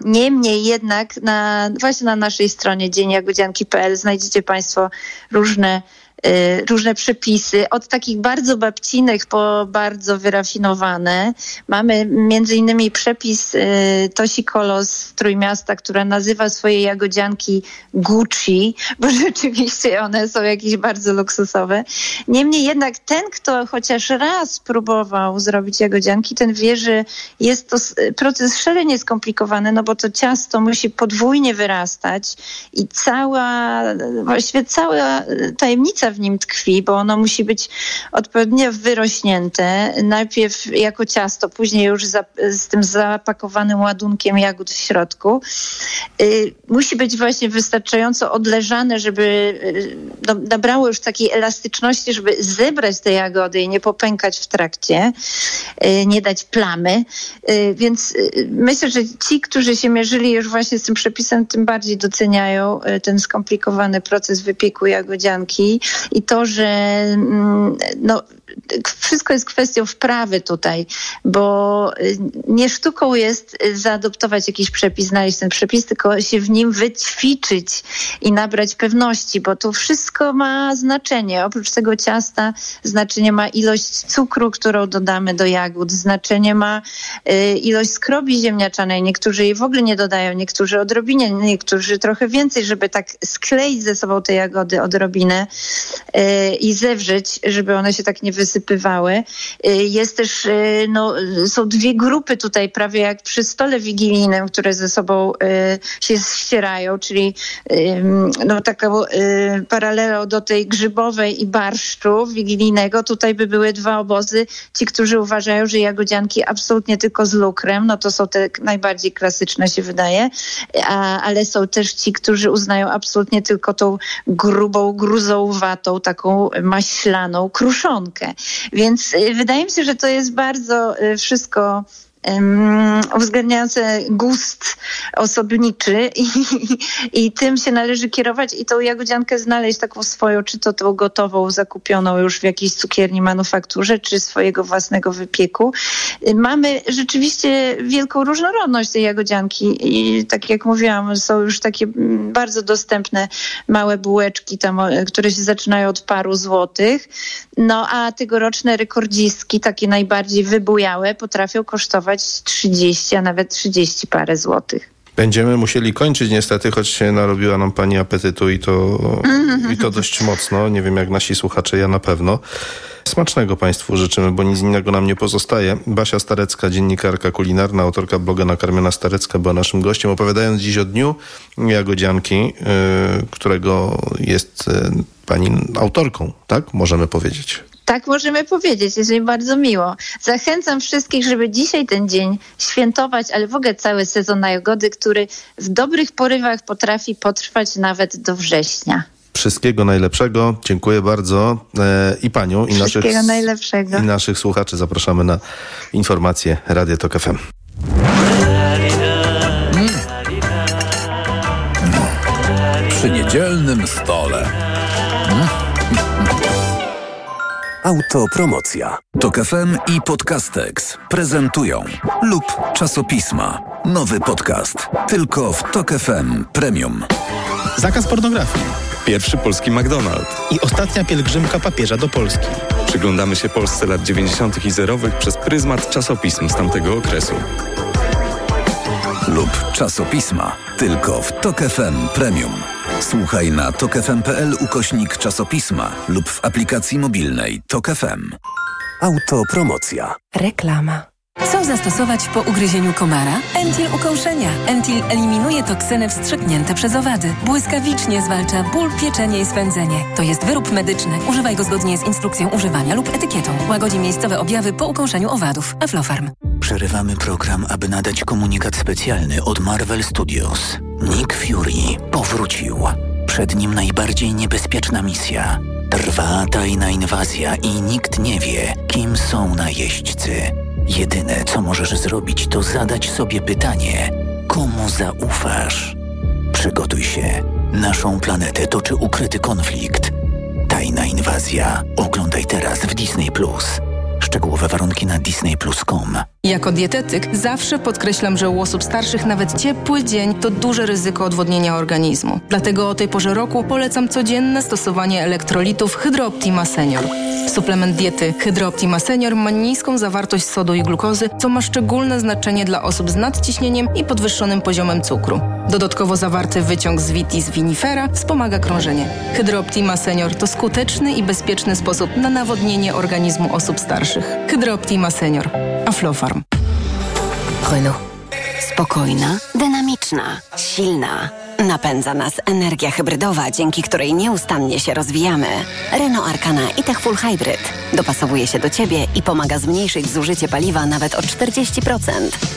Niemniej jednak na, właśnie na naszej stronie dzienjagodzianki.pl znajdziecie Państwo różne, różne przepisy, od takich bardzo babcinych po bardzo wyrafinowane. Mamy między innymi przepis y, Tosi Kolo z Trójmiasta, która nazywa swoje jagodzianki Gucci, bo rzeczywiście one są jakieś bardzo luksusowe. Niemniej jednak ten, kto chociaż raz próbował zrobić jagodzianki, ten wie, że jest to proces szalenie skomplikowany, no bo to ciasto musi podwójnie wyrastać i cała, właściwie cała tajemnica w nim tkwi, bo ono musi być odpowiednio wyrośnięte. Najpierw jako ciasto, później już za, z tym zapakowanym ładunkiem jagód w środku. Y, musi być właśnie wystarczająco odleżane, żeby y, no, nabrało już takiej elastyczności, żeby zebrać te jagody i nie popękać w trakcie, y, nie dać plamy. Więc myślę, że ci, którzy się mierzyli już właśnie z tym przepisem, tym bardziej doceniają ten skomplikowany proces wypieku jagodzianki i to, że mm, no, wszystko jest kwestią wprawy tutaj, bo y, nie sztuką jest zaadoptować jakiś przepis, znaleźć ten przepis, tylko się w nim wyćwiczyć i nabrać pewności, bo to wszystko ma znaczenie. Oprócz tego ciasta znaczenie ma ilość cukru, którą dodamy do jagód, znaczenie ma y, ilość skrobi ziemniaczanej. Niektórzy jej w ogóle nie dodają, niektórzy odrobinie, niektórzy trochę więcej, żeby tak skleić ze sobą te jagody odrobinę i zewrzeć, żeby one się tak nie wysypywały. Y, Jest też, y, no, są dwie grupy tutaj, prawie jak przy stole wigilijnym, które ze sobą się ścierają, czyli no, taką paralelą do tej grzybowej i barszczu wigilijnego. Tutaj by były dwa obozy. Ci, którzy uważają, że jagodzianki absolutnie tylko z lukrem, no to są te najbardziej klasyczne się wydaje, a, ale są też ci, którzy uznają absolutnie tylko tą grubą, gruzowatą, taką maślaną kruszonkę. Więc y, wydaje mi się, że to jest bardzo y, wszystko uwzględniające gust osobniczy i, i tym się należy kierować i tą jagodziankę znaleźć taką swoją, czy to tą gotową, zakupioną już w jakiejś cukierni, manufakturze, czy swojego własnego wypieku. Mamy rzeczywiście wielką różnorodność tej jagodzianki i tak jak mówiłam, są już takie bardzo dostępne małe bułeczki, tam, o, które się zaczynają od paru złotych. No a tegoroczne rekordzistki, takie najbardziej wybujałe, potrafią kosztować 30, a nawet 30 parę złotych. Będziemy musieli kończyć niestety, choć się narobiła nam pani apetytu i to, i to dość mocno. Nie wiem jak nasi słuchacze, ja na pewno. Smacznego Państwu życzymy, bo nic innego nam nie pozostaje. Basia Starecka, dziennikarka kulinarna, autorka bloga Nakarmiona Starecka była naszym gościem, opowiadając dziś o dniu Jagodzianki, yy, którego jest yy, pani autorką, tak? Możemy powiedzieć. Tak możemy powiedzieć, jest mi bardzo miło. Zachęcam wszystkich, żeby dzisiaj ten dzień świętować, ale w ogóle cały sezon na jagody, który w dobrych porywach potrafi potrwać nawet do września. Wszystkiego najlepszego. Dziękuję bardzo. E, I panią, i naszych, i naszych słuchaczy zapraszamy na informacje Radio Tok FM. Przy niedzielnym stole. Autopromocja. Tok FM i Podcastex prezentują lub czasopisma. Nowy podcast. Tylko w Tok FM Premium. Zakaz pornografii. Pierwszy polski McDonald's. I ostatnia pielgrzymka papieża do Polski. Przyglądamy się Polsce lat 90. i zerowych przez pryzmat czasopism z tamtego okresu. Lub czasopisma. Tylko w Tok FM Premium. Słuchaj na tokefm.pl ukośnik czasopisma lub w aplikacji mobilnej Tok FM. Autopromocja. Reklama. Co zastosować po ugryzieniu komara? Entil ukąszenia. Entil eliminuje toksyny wstrzyknięte przez owady. Błyskawicznie zwalcza ból, pieczenie i swędzenie. To jest wyrób medyczny. Używaj go zgodnie z instrukcją używania lub etykietą. Łagodzi miejscowe objawy po ukąszeniu owadów. Aflofarm. Przerywamy program, aby nadać komunikat specjalny od Marvel Studios. Nick Fury powrócił. Przed nim najbardziej niebezpieczna misja. Trwa tajna inwazja i nikt nie wie, kim są najeźdźcy. Jedyne, co możesz zrobić, to zadać sobie pytanie, komu zaufasz? Przygotuj się. Naszą planetę toczy ukryty konflikt Tajna inwazja. Oglądaj teraz w Disney Plus. Szczegółowe warunki na disneyplus.com. Jako dietetyk zawsze podkreślam, że u osób starszych nawet ciepły dzień to duże ryzyko odwodnienia organizmu. Dlatego o tej porze roku polecam codzienne stosowanie elektrolitów Hydrooptima Senior. Suplement diety Hydrooptima Senior ma niską zawartość sodu i glukozy, co ma szczególne znaczenie dla osób z nadciśnieniem i podwyższonym poziomem cukru. Dodatkowo zawarty wyciąg z vitis vinifera wspomaga krążenie. Hydrooptima Senior to skuteczny i bezpieczny sposób na nawodnienie organizmu osób starszych. Hydrooptima Senior. Aflofarm. Renault. Spokojna, dynamiczna, silna. Napędza nas energia hybrydowa, dzięki której nieustannie się rozwijamy. Renault Arcana e-Tech Full Hybrid dopasowuje się do Ciebie i pomaga zmniejszyć zużycie paliwa nawet o 40%.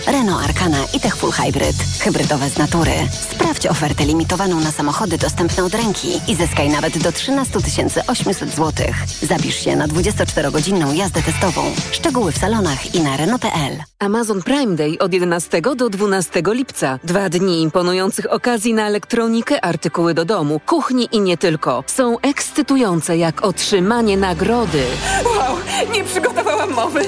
Renault Arcana e-Tech Full Hybrid. Hybrydowe z natury. Sprawdź ofertę limitowaną na samochody dostępne od ręki i zyskaj nawet do 13 800 zł. Zapisz się na 24-godzinną jazdę testową. Szczegóły w salonach i na Renault.pl. Amazon Prime Day od 11 do 12 lipca. Dwa dni imponujących okazji na elektronikę, artykuły do domu, kuchni i nie tylko. Są ekscytujące jak otrzymanie nagrody. Wow, nie przygotowałam mowy.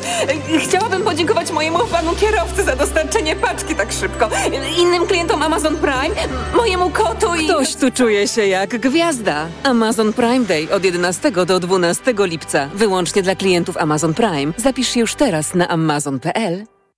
Chciałabym podziękować mojemu panu kierowcy za dostarczenie paczki tak szybko. Innym klientom Amazon Prime, mojemu kotu i... Ktoś tu czuje się jak gwiazda. Amazon Prime Day od 11 do 12 lipca. Wyłącznie dla klientów Amazon Prime. Zapisz się już teraz na amazon.pl.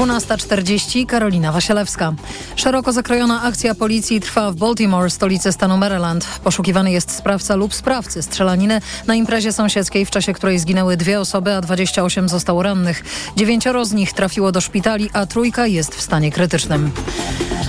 Dwunasta czterdzieści. Karolina Wasielewska. Szeroko zakrojona akcja policji trwa w Baltimore, stolicy stanu Maryland. Poszukiwany jest sprawca lub sprawcy strzelaniny na imprezie sąsiedzkiej, w czasie której zginęły dwie osoby, a 28 zostało rannych. Dziewięcioro z nich trafiło do szpitali, a trójka jest w stanie krytycznym.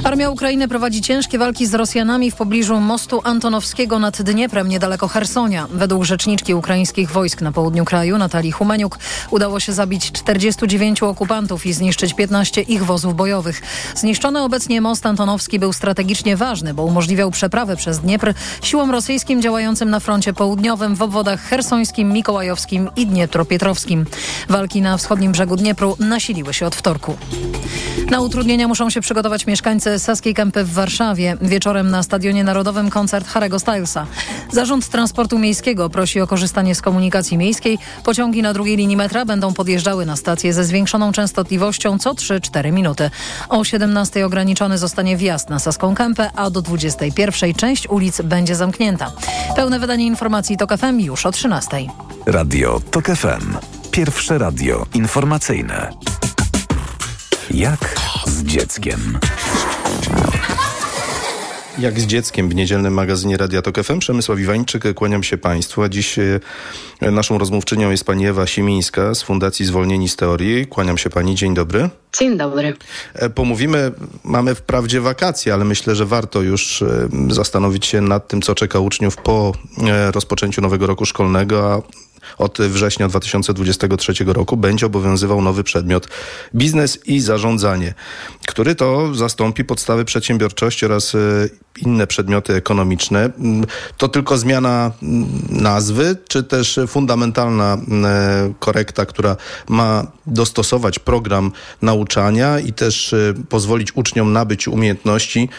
Armia Ukrainy prowadzi ciężkie walki z Rosjanami w pobliżu mostu Antonowskiego nad Dnieprem, niedaleko Hersonia. Według rzeczniczki ukraińskich wojsk na południu kraju, Natalii Humeniuk, udało się zabić 49 okupantów i zniszczyć 15 ich wozów bojowych. Zniszczony obecnie most Antonowski był strategicznie ważny, bo umożliwiał przeprawę przez Dniepr siłom rosyjskim działającym na froncie południowym w obwodach hersońskim, mikołajowskim i dniepropietrowskim. Walki na wschodnim brzegu Dniepru nasiliły się od wtorku. Na utrudnienia muszą się przygotować mieszkańcy Saskiej Kępy w Warszawie. Wieczorem na Stadionie Narodowym koncert Harry'ego Stylesa. Zarząd Transportu Miejskiego prosi o korzystanie z komunikacji miejskiej. Pociągi na drugiej linii metra będą podjeżdżały na stację ze zwiększoną częstotliwością co 3-4 minuty. O 17 ograniczony zostanie wjazd na Saską Kępę, a do 21 część ulic będzie zamknięta. Pełne wydanie informacji TOK FM już o 13. Radio TOK FM. Pierwsze radio informacyjne. Jak z dzieckiem? Jak z dzieckiem w niedzielnym magazynie Radia Tok FM. Przemysław Iwańczyk, kłaniam się Państwu. A dziś e, naszą rozmówczynią jest pani Ewa Siemińska z Fundacji Zwolnieni z Teorii. Kłaniam się pani, dzień dobry. Dzień dobry. E, Pomówimy, mamy wprawdzie wakacje, ale myślę, że warto już e, zastanowić się nad tym, co czeka uczniów po rozpoczęciu nowego roku szkolnego, a od września 2023 roku będzie obowiązywał nowy przedmiot biznes i zarządzanie, który to zastąpi podstawy przedsiębiorczości oraz e, inne przedmioty ekonomiczne. Mm, To tylko zmiana mm, nazwy, czy też fundamentalna mm, e, korekta, która ma dostosować program nauczania i też e, pozwolić uczniom nabyć umiejętności,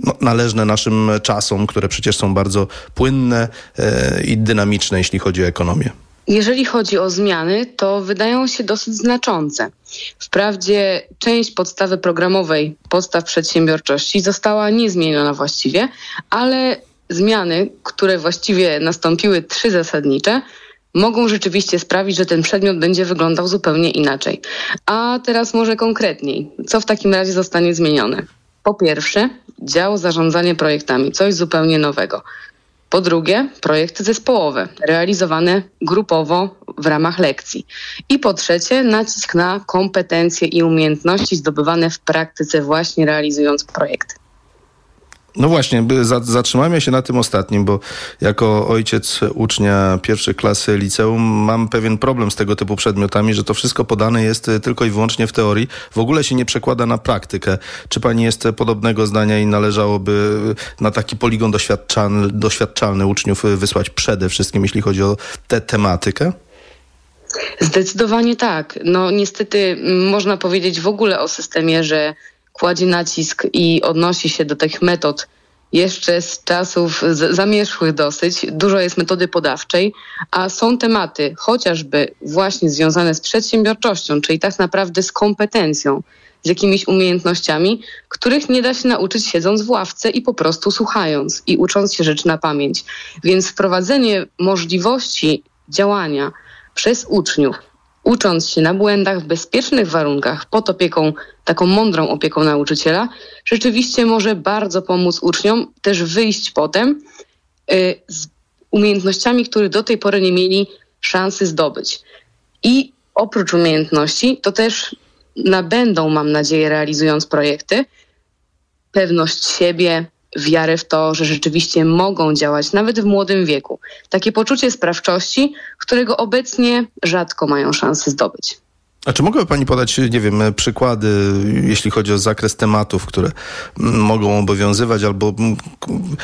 no, należne naszym czasom, które przecież są bardzo płynne i dynamiczne, jeśli chodzi o ekonomię. Jeżeli chodzi o zmiany, to wydają się dosyć znaczące. Wprawdzie część podstawy programowej, podstaw przedsiębiorczości została niezmieniona właściwie, ale zmiany, które właściwie nastąpiły trzy zasadnicze, mogą rzeczywiście sprawić, że ten przedmiot będzie wyglądał zupełnie inaczej. A teraz może konkretniej, co w takim razie zostanie zmienione? Po pierwsze, dział zarządzanie projektami, coś zupełnie nowego. Po drugie, projekty zespołowe, realizowane grupowo w ramach lekcji. I po trzecie, nacisk na kompetencje i umiejętności zdobywane w praktyce, właśnie realizując projekty. No właśnie, zatrzymajmy się na tym ostatnim, bo jako ojciec ucznia pierwszej klasy liceum mam pewien problem z tego typu przedmiotami, że to wszystko podane jest e, tylko i wyłącznie w teorii, w ogóle się nie przekłada na praktykę. Czy pani jest podobnego zdania i należałoby na taki poligon doświadczalny, doświadczalny uczniów wysłać przede wszystkim, jeśli chodzi o tę tematykę? Zdecydowanie tak. No niestety można powiedzieć w ogóle o systemie, że kładzie nacisk i odnosi się do tych metod jeszcze z czasów zamierzchłych dosyć. Dużo jest metody podawczej, a są tematy chociażby właśnie związane z przedsiębiorczością, czyli tak naprawdę z kompetencją, z jakimiś umiejętnościami, których nie da się nauczyć siedząc w ławce i po prostu słuchając i ucząc się rzeczy na pamięć. Więc wprowadzenie możliwości działania przez uczniów ucząc się na błędach, w bezpiecznych warunkach, pod opieką, taką mądrą opieką nauczyciela, rzeczywiście może bardzo pomóc uczniom też wyjść potem y, z umiejętnościami, których do tej pory nie mieli szansy zdobyć. I oprócz umiejętności, to też nabędą, mam nadzieję, realizując projekty, pewność siebie, wiarę w to, że rzeczywiście mogą działać nawet w młodym wieku. Takie poczucie sprawczości, którego obecnie rzadko mają szansę zdobyć. A czy mogłaby Pani podać, nie wiem, przykłady, jeśli chodzi o zakres tematów, które mogą obowiązywać, albo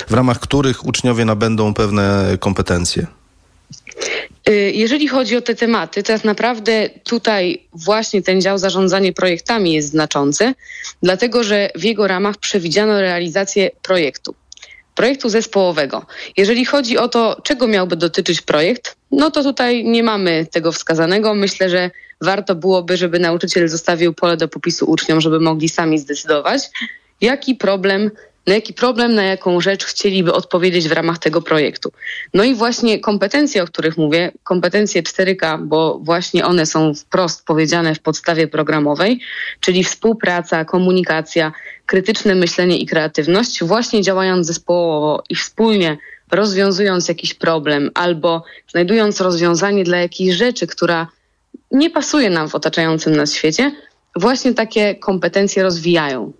w ramach których uczniowie nabędą pewne kompetencje? Y, jeżeli chodzi o te tematy, to naprawdę tutaj właśnie ten dział zarządzanie projektami jest znaczący, dlatego że w jego ramach przewidziano realizację projektu. Projektu zespołowego. Jeżeli chodzi o to, czego miałby dotyczyć projekt, no to tutaj nie mamy tego wskazanego. Myślę, że warto byłoby, żeby nauczyciel zostawił pole do popisu uczniom, żeby mogli sami zdecydować, jaki problem na jaki problem, na jaką rzecz chcieliby odpowiedzieć w ramach tego projektu. No i właśnie kompetencje, o których mówię, kompetencje 4K, bo właśnie one są wprost powiedziane w podstawie programowej, czyli współpraca, komunikacja, krytyczne myślenie i kreatywność, właśnie działając zespołowo i wspólnie rozwiązując jakiś problem albo znajdując rozwiązanie dla jakiejś rzeczy, która nie pasuje nam w otaczającym nas świecie, właśnie takie kompetencje rozwijają.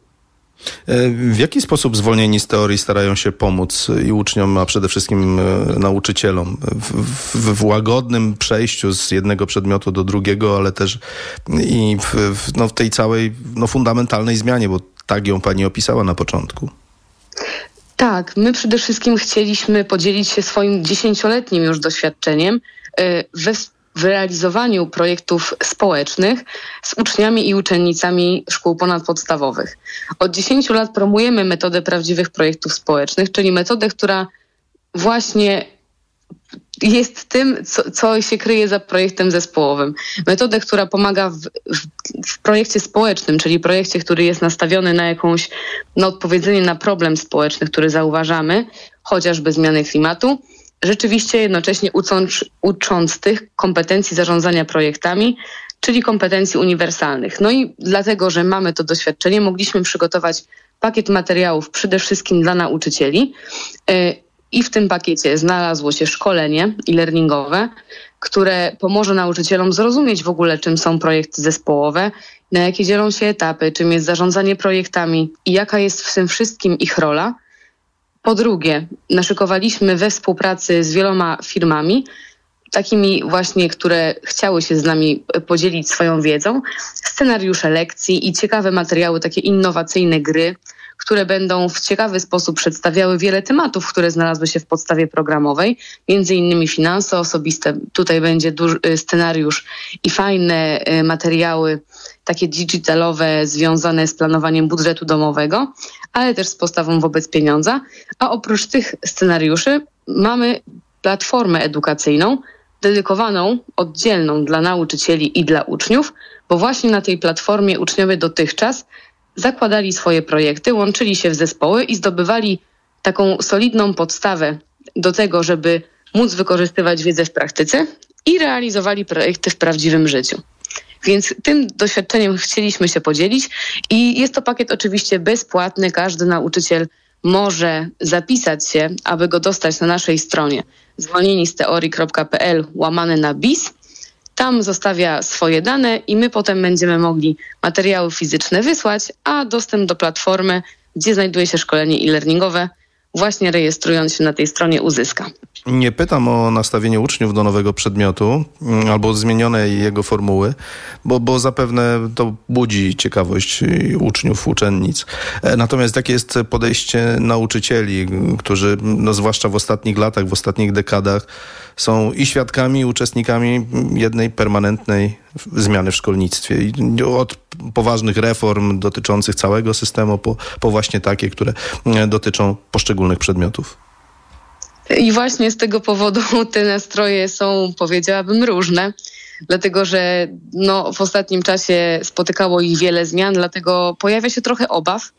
E, w jaki sposób zwolnieni z teorii starają się pomóc i uczniom, a przede wszystkim e, nauczycielom w, w, w łagodnym przejściu z jednego przedmiotu do drugiego, ale też i w, no, w tej całej no, fundamentalnej zmianie, bo tak ją pani opisała na początku? Tak, my przede wszystkim chcieliśmy podzielić się swoim dziesięcioletnim już doświadczeniem e, we w realizowaniu projektów społecznych z uczniami i uczennicami szkół ponadpodstawowych. Od 10 lat promujemy metodę prawdziwych projektów społecznych, czyli metodę, która właśnie jest tym, co, co, się kryje za projektem zespołowym. Metodę, która pomaga w, w, w, projekcie społecznym, czyli projekcie, który jest nastawiony na jakąś, na odpowiedzenie na problem społeczny, który zauważamy, chociażby zmiany klimatu, rzeczywiście jednocześnie ucząc, ucząc tych kompetencji zarządzania projektami, czyli kompetencji uniwersalnych. No i dlatego, że mamy to doświadczenie, mogliśmy przygotować pakiet materiałów przede wszystkim dla nauczycieli. E, I w tym pakiecie znalazło się szkolenie e-learningowe, które pomoże nauczycielom zrozumieć w ogóle, czym są projekty zespołowe, na jakie dzielą się etapy, czym jest zarządzanie projektami i jaka jest w tym wszystkim ich rola. Po drugie, naszykowaliśmy we współpracy z wieloma firmami, takimi właśnie, które chciały się z nami podzielić swoją wiedzą, scenariusze lekcji i ciekawe materiały, takie innowacyjne gry, które będą w ciekawy sposób przedstawiały wiele tematów, które znalazły się w podstawie programowej, między innymi finanse osobiste. Tutaj będzie duży scenariusz i fajne y, materiały takie digitalowe związane z planowaniem budżetu domowego, ale też z postawą wobec pieniądza. A oprócz tych scenariuszy mamy platformę edukacyjną dedykowaną, oddzielną dla nauczycieli i dla uczniów, bo właśnie na tej platformie uczniowie dotychczas zakładali swoje projekty, łączyli się w zespoły i zdobywali taką solidną podstawę do tego, żeby móc wykorzystywać wiedzę w praktyce i realizowali projekty w prawdziwym życiu. Więc tym doświadczeniem chcieliśmy się podzielić i jest to pakiet oczywiście bezpłatny. Każdy nauczyciel może zapisać się, aby go dostać na naszej stronie zwolnieni z teorii.pl łamane na BIS. Tam zostawia swoje dane i my potem będziemy mogli materiały fizyczne wysłać, a dostęp do platformy, gdzie znajduje się szkolenie e-learningowe, właśnie rejestrując się na tej stronie uzyska. Nie pytam o nastawienie uczniów do nowego przedmiotu mm, albo zmienionej jego formuły, bo, bo zapewne to budzi ciekawość uczniów, uczennic. E, natomiast jakie jest podejście nauczycieli, którzy, no zwłaszcza w ostatnich latach, w ostatnich dekadach, są i świadkami, i uczestnikami jednej permanentnej zmiany w szkolnictwie. Od poważnych reform dotyczących całego systemu, po, po właśnie takie, które dotyczą poszczególnych przedmiotów. I właśnie z tego powodu te nastroje są, powiedziałabym, różne, dlatego że no, w ostatnim czasie spotykało ich wiele zmian, dlatego pojawia się trochę obaw,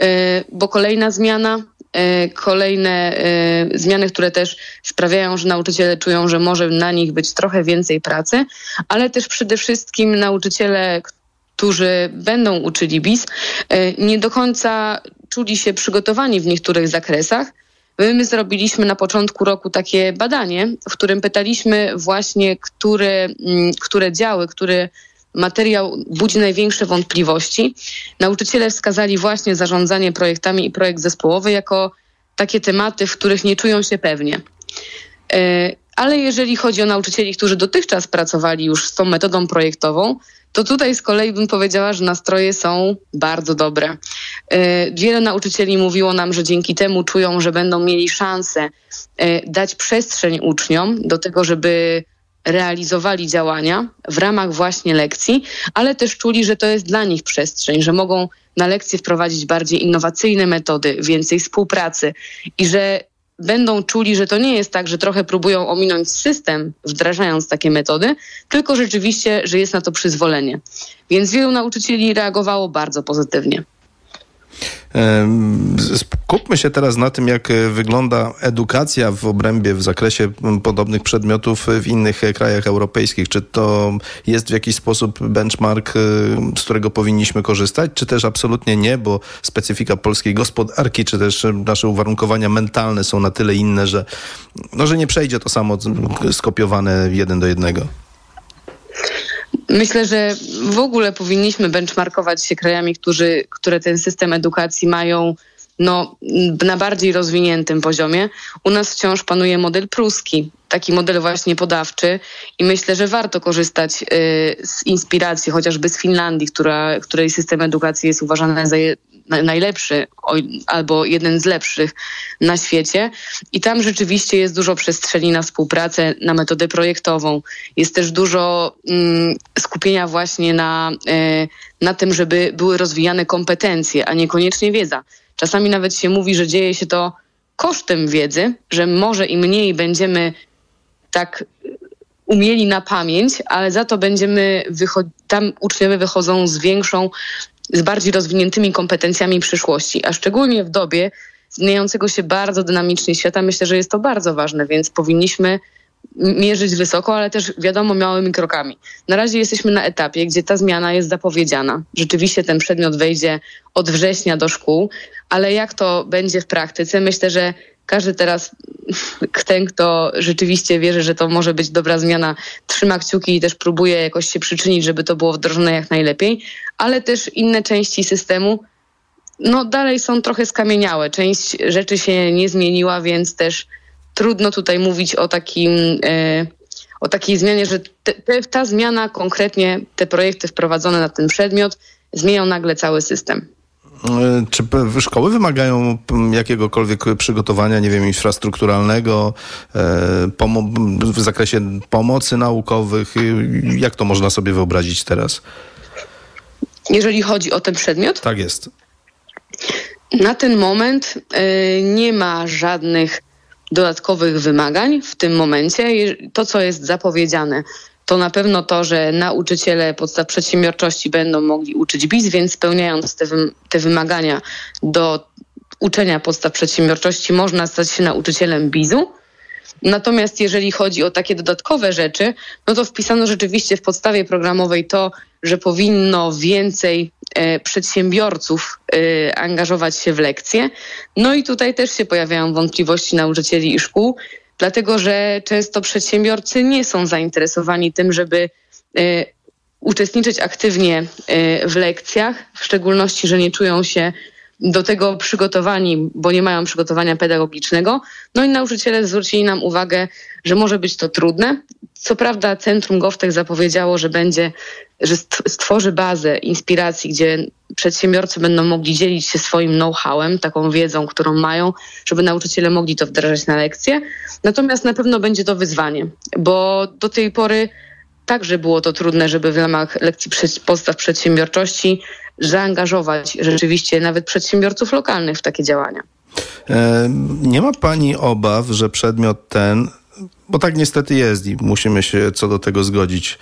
yy, bo kolejna zmiana, yy, kolejne yy, zmiany, które też sprawiają, że nauczyciele czują, że może na nich być trochę więcej pracy, ale też przede wszystkim nauczyciele, którzy będą uczyli BIS, nie do końca czuli się przygotowani w niektórych zakresach, My zrobiliśmy na początku roku takie badanie, w którym pytaliśmy właśnie, które, mm, które działy, który materiał budzi największe wątpliwości. Nauczyciele wskazali właśnie zarządzanie projektami i projekt zespołowy jako takie tematy, w których nie czują się pewnie. E, ale jeżeli chodzi o nauczycieli, którzy dotychczas pracowali już z tą metodą projektową, to tutaj z kolei bym powiedziała, że nastroje są bardzo dobre. E, wiele nauczycieli mówiło nam, że dzięki temu czują, że będą mieli szansę e, dać przestrzeń uczniom do tego, żeby realizowali działania w ramach właśnie lekcji, ale też czuli, że to jest dla nich przestrzeń, że mogą na lekcje wprowadzić bardziej innowacyjne metody, więcej współpracy i że będą czuli, że to nie jest tak, że trochę próbują ominąć system, wdrażając takie metody, tylko rzeczywiście, że jest na to przyzwolenie. Więc wielu nauczycieli reagowało bardzo pozytywnie. Skupmy się teraz na tym, jak wygląda edukacja w obrębie, w zakresie podobnych przedmiotów w innych krajach europejskich. Czy to jest w jakiś sposób benchmark, z którego powinniśmy korzystać, czy też absolutnie nie, bo specyfika polskiej gospodarki, czy też nasze uwarunkowania mentalne są na tyle inne, że, no, że nie przejdzie to samo skopiowane jeden do jednego? Myślę, że w ogóle powinniśmy benchmarkować się krajami, którzy, które ten system edukacji mają no, na bardziej rozwiniętym poziomie. U nas wciąż panuje model pruski, taki model właśnie podawczy i myślę, że warto korzystać y, z inspiracji chociażby z Finlandii, która, której system edukacji jest uważany za najlepszy albo jeden z lepszych na świecie. I tam rzeczywiście jest dużo przestrzeni na współpracę, na metodę projektową. Jest też dużo mm, skupienia właśnie na, y, na tym, żeby były rozwijane kompetencje, a niekoniecznie wiedza. Czasami nawet się mówi, że dzieje się to kosztem wiedzy, że może i mniej będziemy tak umieli na pamięć, ale za to będziemy, tam uczniowie wychodzą z większą, z bardziej rozwiniętymi kompetencjami przyszłości, a szczególnie w dobie zmieniającego się bardzo dynamicznie świata, myślę, że jest to bardzo ważne, więc powinniśmy mierzyć wysoko, ale też wiadomo małymi krokami. Na razie jesteśmy na etapie, gdzie ta zmiana jest zapowiedziana. Rzeczywiście ten przedmiot wejdzie od września do szkół, ale jak to będzie w praktyce? Myślę, że każdy teraz, ten, kto rzeczywiście wierzy, że to może być dobra zmiana, trzyma kciuki i też próbuje jakoś się przyczynić, żeby to było wdrożone jak najlepiej, ale też inne części systemu no dalej są trochę skamieniałe. Część rzeczy się nie zmieniła, więc też trudno tutaj mówić o takim e, o takiej zmianie, że te, te, ta zmiana konkretnie, te projekty wprowadzone na ten przedmiot zmienią nagle cały system. E, czy szkoły wymagają jakiegokolwiek przygotowania, nie wiem, infrastrukturalnego e, w zakresie pomocy naukowych? Jak to można sobie wyobrazić teraz? Jeżeli chodzi o ten przedmiot? Tak jest. Na ten moment nie ma żadnych dodatkowych wymagań w tym momencie. To, co jest zapowiedziane, to na pewno to, że nauczyciele podstaw przedsiębiorczości będą mogli uczyć BIS, więc spełniając te, te wymagania do uczenia podstaw przedsiębiorczości, można stać się nauczycielem BIS-u. Natomiast jeżeli chodzi o takie dodatkowe rzeczy, no to wpisano rzeczywiście w podstawie programowej to, że powinno więcej e, przedsiębiorców e, angażować się w lekcje. No i tutaj też się pojawiają wątpliwości nauczycieli i szkół, dlatego że często przedsiębiorcy nie są zainteresowani tym, żeby e, uczestniczyć aktywnie w lekcjach, w szczególności, że nie czują się do tego przygotowani, bo nie mają przygotowania pedagogicznego. No i nauczyciele zwrócili nam uwagę, że może być to trudne. Co prawda Centrum GovTech zapowiedziało, że będzie, że stworzy bazę inspiracji, gdzie przedsiębiorcy będą mogli dzielić się swoim know-howem, taką wiedzą, którą mają, żeby nauczyciele mogli to wdrażać na lekcje. Natomiast na pewno będzie to wyzwanie, bo do tej pory także było to trudne, żeby w ramach lekcji podstaw przedsiębiorczości zaangażować rzeczywiście nawet przedsiębiorców lokalnych w takie działania. E, nie ma Pani obaw, że przedmiot ten, bo tak niestety jest i musimy się co do tego zgodzić,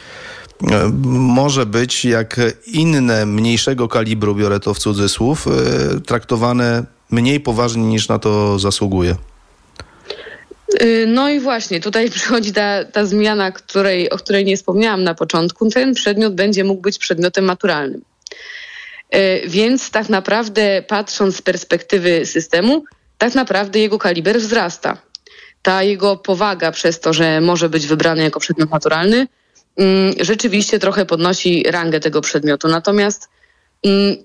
może być jak inne, mniejszego kalibru, biorę to w cudzysłów, e, traktowane mniej poważnie niż na to zasługuje. No i właśnie, tutaj przychodzi ta, ta zmiana, której, o której nie wspomniałam na początku. Ten przedmiot będzie mógł być przedmiotem maturalnym. E, więc tak naprawdę patrząc z perspektywy systemu, tak naprawdę jego kaliber wzrasta. Ta jego powaga przez to, że może być wybrany jako przedmiot naturalny, mm, rzeczywiście trochę podnosi rangę tego przedmiotu. Natomiast mm,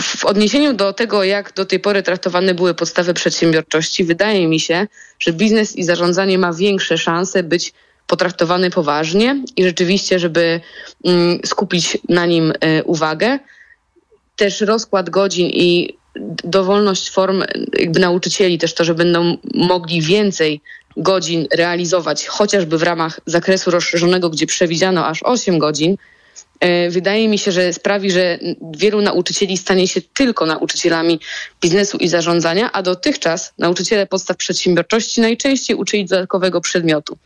w, odniesieniu do tego, jak do tej pory traktowane były podstawy przedsiębiorczości, wydaje mi się, że biznes i zarządzanie ma większe szanse być potraktowany poważnie i rzeczywiście, żeby mm, skupić na nim y, uwagę też rozkład godzin i dowolność form jakby nauczycieli, też to, że będą mogli więcej godzin realizować, chociażby w ramach zakresu rozszerzonego, gdzie przewidziano aż 8 godzin, e, wydaje mi się, że sprawi, że wielu nauczycieli stanie się tylko nauczycielami biznesu i zarządzania, a dotychczas nauczyciele podstaw przedsiębiorczości najczęściej uczyli dodatkowego przedmiotu.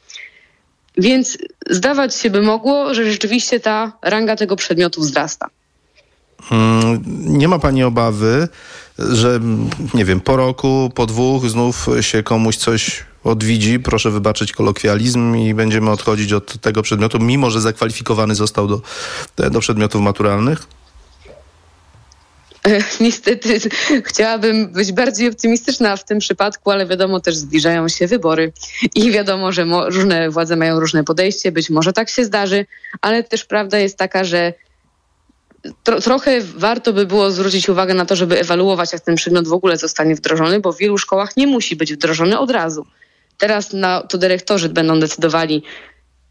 Więc zdawać się by mogło, że rzeczywiście ta ranga tego przedmiotu wzrasta. Mm, nie ma pani obawy, że nie wiem, po roku, po dwóch znów się komuś coś odwidzi, proszę wybaczyć kolokwializm i będziemy odchodzić od tego przedmiotu, mimo że zakwalifikowany został do, do przedmiotów maturalnych? Niestety chciałabym być bardziej optymistyczna w tym przypadku, ale wiadomo też zbliżają się wybory i wiadomo, że różne władze mają różne podejście, być może tak się zdarzy, ale też prawda jest taka, że tro, trochę warto by było zwrócić uwagę na to, żeby ewaluować, jak ten przedmiot w ogóle zostanie wdrożony, bo w wielu szkołach nie musi być wdrożony od razu. Teraz na, to dyrektorzy będą decydowali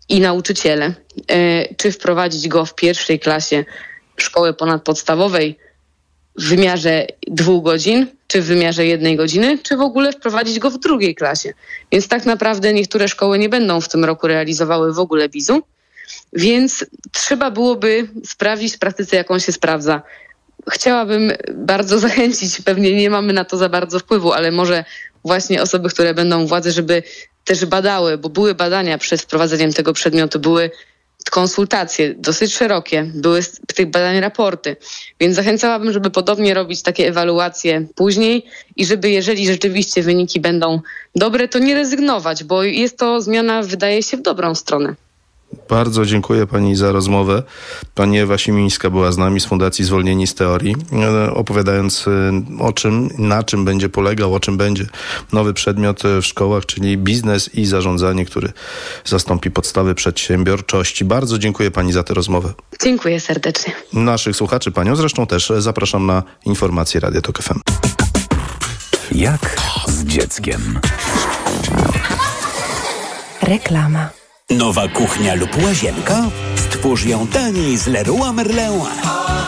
i nauczyciele, e, czy wprowadzić go w pierwszej klasie szkoły ponadpodstawowej w wymiarze dwóch godzin, czy w wymiarze jednej godziny, czy w ogóle wprowadzić go w drugiej klasie. Więc tak naprawdę niektóre szkoły nie będą w tym roku realizowały w ogóle bizu, więc trzeba byłoby sprawdzić w praktyce, jak on się sprawdza. Chciałabym bardzo zachęcić, pewnie nie mamy na to za bardzo wpływu, ale może właśnie osoby, które będą władze, żeby też badały, bo były badania przed wprowadzeniem tego przedmiotu, były konsultacje dosyć szerokie, były z tych badań raporty, więc zachęcałabym, żeby podobnie robić takie ewaluacje później i żeby jeżeli rzeczywiście wyniki będą dobre, to nie rezygnować, bo jest to zmiana, wydaje się, w dobrą stronę. Bardzo dziękuję Pani za rozmowę. Pani Ewa Simińska była z nami z Fundacji Zwolnieni z Teorii, e, opowiadając e, o czym, na czym będzie polegał, o czym będzie nowy przedmiot e, w szkołach, czyli biznes i zarządzanie, który zastąpi podstawy przedsiębiorczości. Bardzo dziękuję Pani za tę rozmowę. Dziękuję serdecznie. Naszych słuchaczy, Panią zresztą też zapraszam na informacje Radio Tok FM. Jak z dzieckiem? Reklama. Nowa kuchnia lub łazienka? Stwórz ją taniej z Leroy Merlin.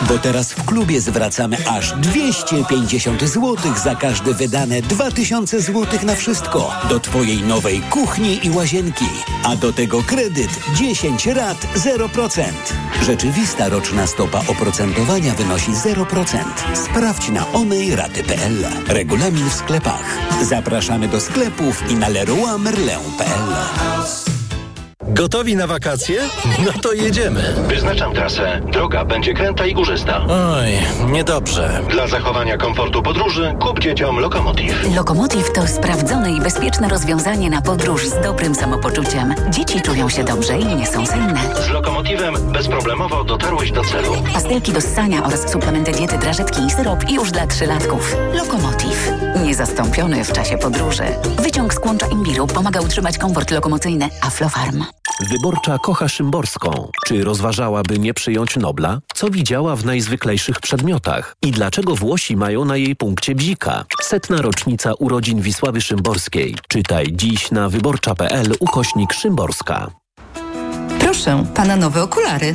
Bo teraz w klubie zwracamy aż 250 zł za każde wydane 2000 zł na wszystko do Twojej nowej kuchni i łazienki. A do tego kredyt 10 rat 0%. Rzeczywista roczna stopa oprocentowania wynosi 0%. Sprawdź na onejraty.pl. Regulamin w sklepach. Zapraszamy do sklepów i na leroymerlin.pl. Gotowi na wakacje? No to jedziemy. Wyznaczam trasę. Droga będzie kręta i górzysta. Oj, niedobrze. Dla zachowania komfortu podróży kup dzieciom Lokomotiv. Lokomotiv to sprawdzone i bezpieczne rozwiązanie na podróż z dobrym samopoczuciem. Dzieci czują się dobrze i nie są senne. Z Lokomotivem bezproblemowo dotarłeś do celu. Pastelki do ssania oraz suplementy diety, drażetki i syrop już dla trzylatków. Lokomotiv. Niezastąpiony w czasie podróży. Wyciąg z kłącza imbiru pomaga utrzymać komfort lokomocyjny. Aflofarm. Wyborcza kocha Szymborską. Czy rozważałaby nie przyjąć Nobla? Co widziała w najzwyklejszych przedmiotach? I dlaczego Włosi mają na jej punkcie bzika? Setna rocznica urodzin Wisławy Szymborskiej. Czytaj dziś na wyborcza.pl ukośnik Szymborska. Proszę, pana nowe okulary.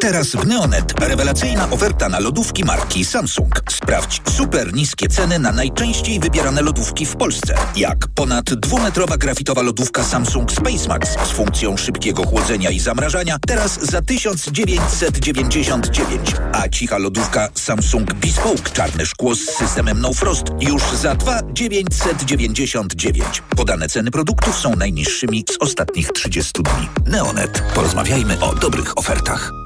Teraz w Neonet rewelacyjna oferta na lodówki marki Samsung. Sprawdź super niskie ceny na najczęściej wybierane lodówki w Polsce. Jak ponad dwumetrowa grafitowa lodówka Samsung SpaceMax z funkcją szybkiego chłodzenia i zamrażania teraz za 1999. A cicha lodówka Samsung Bespoke czarne szkło z systemem No Frost już za 2999. Podane ceny produktów są najniższymi z ostatnich 30 dni. Neonet. Porozmawiajmy o dobrych ofertach.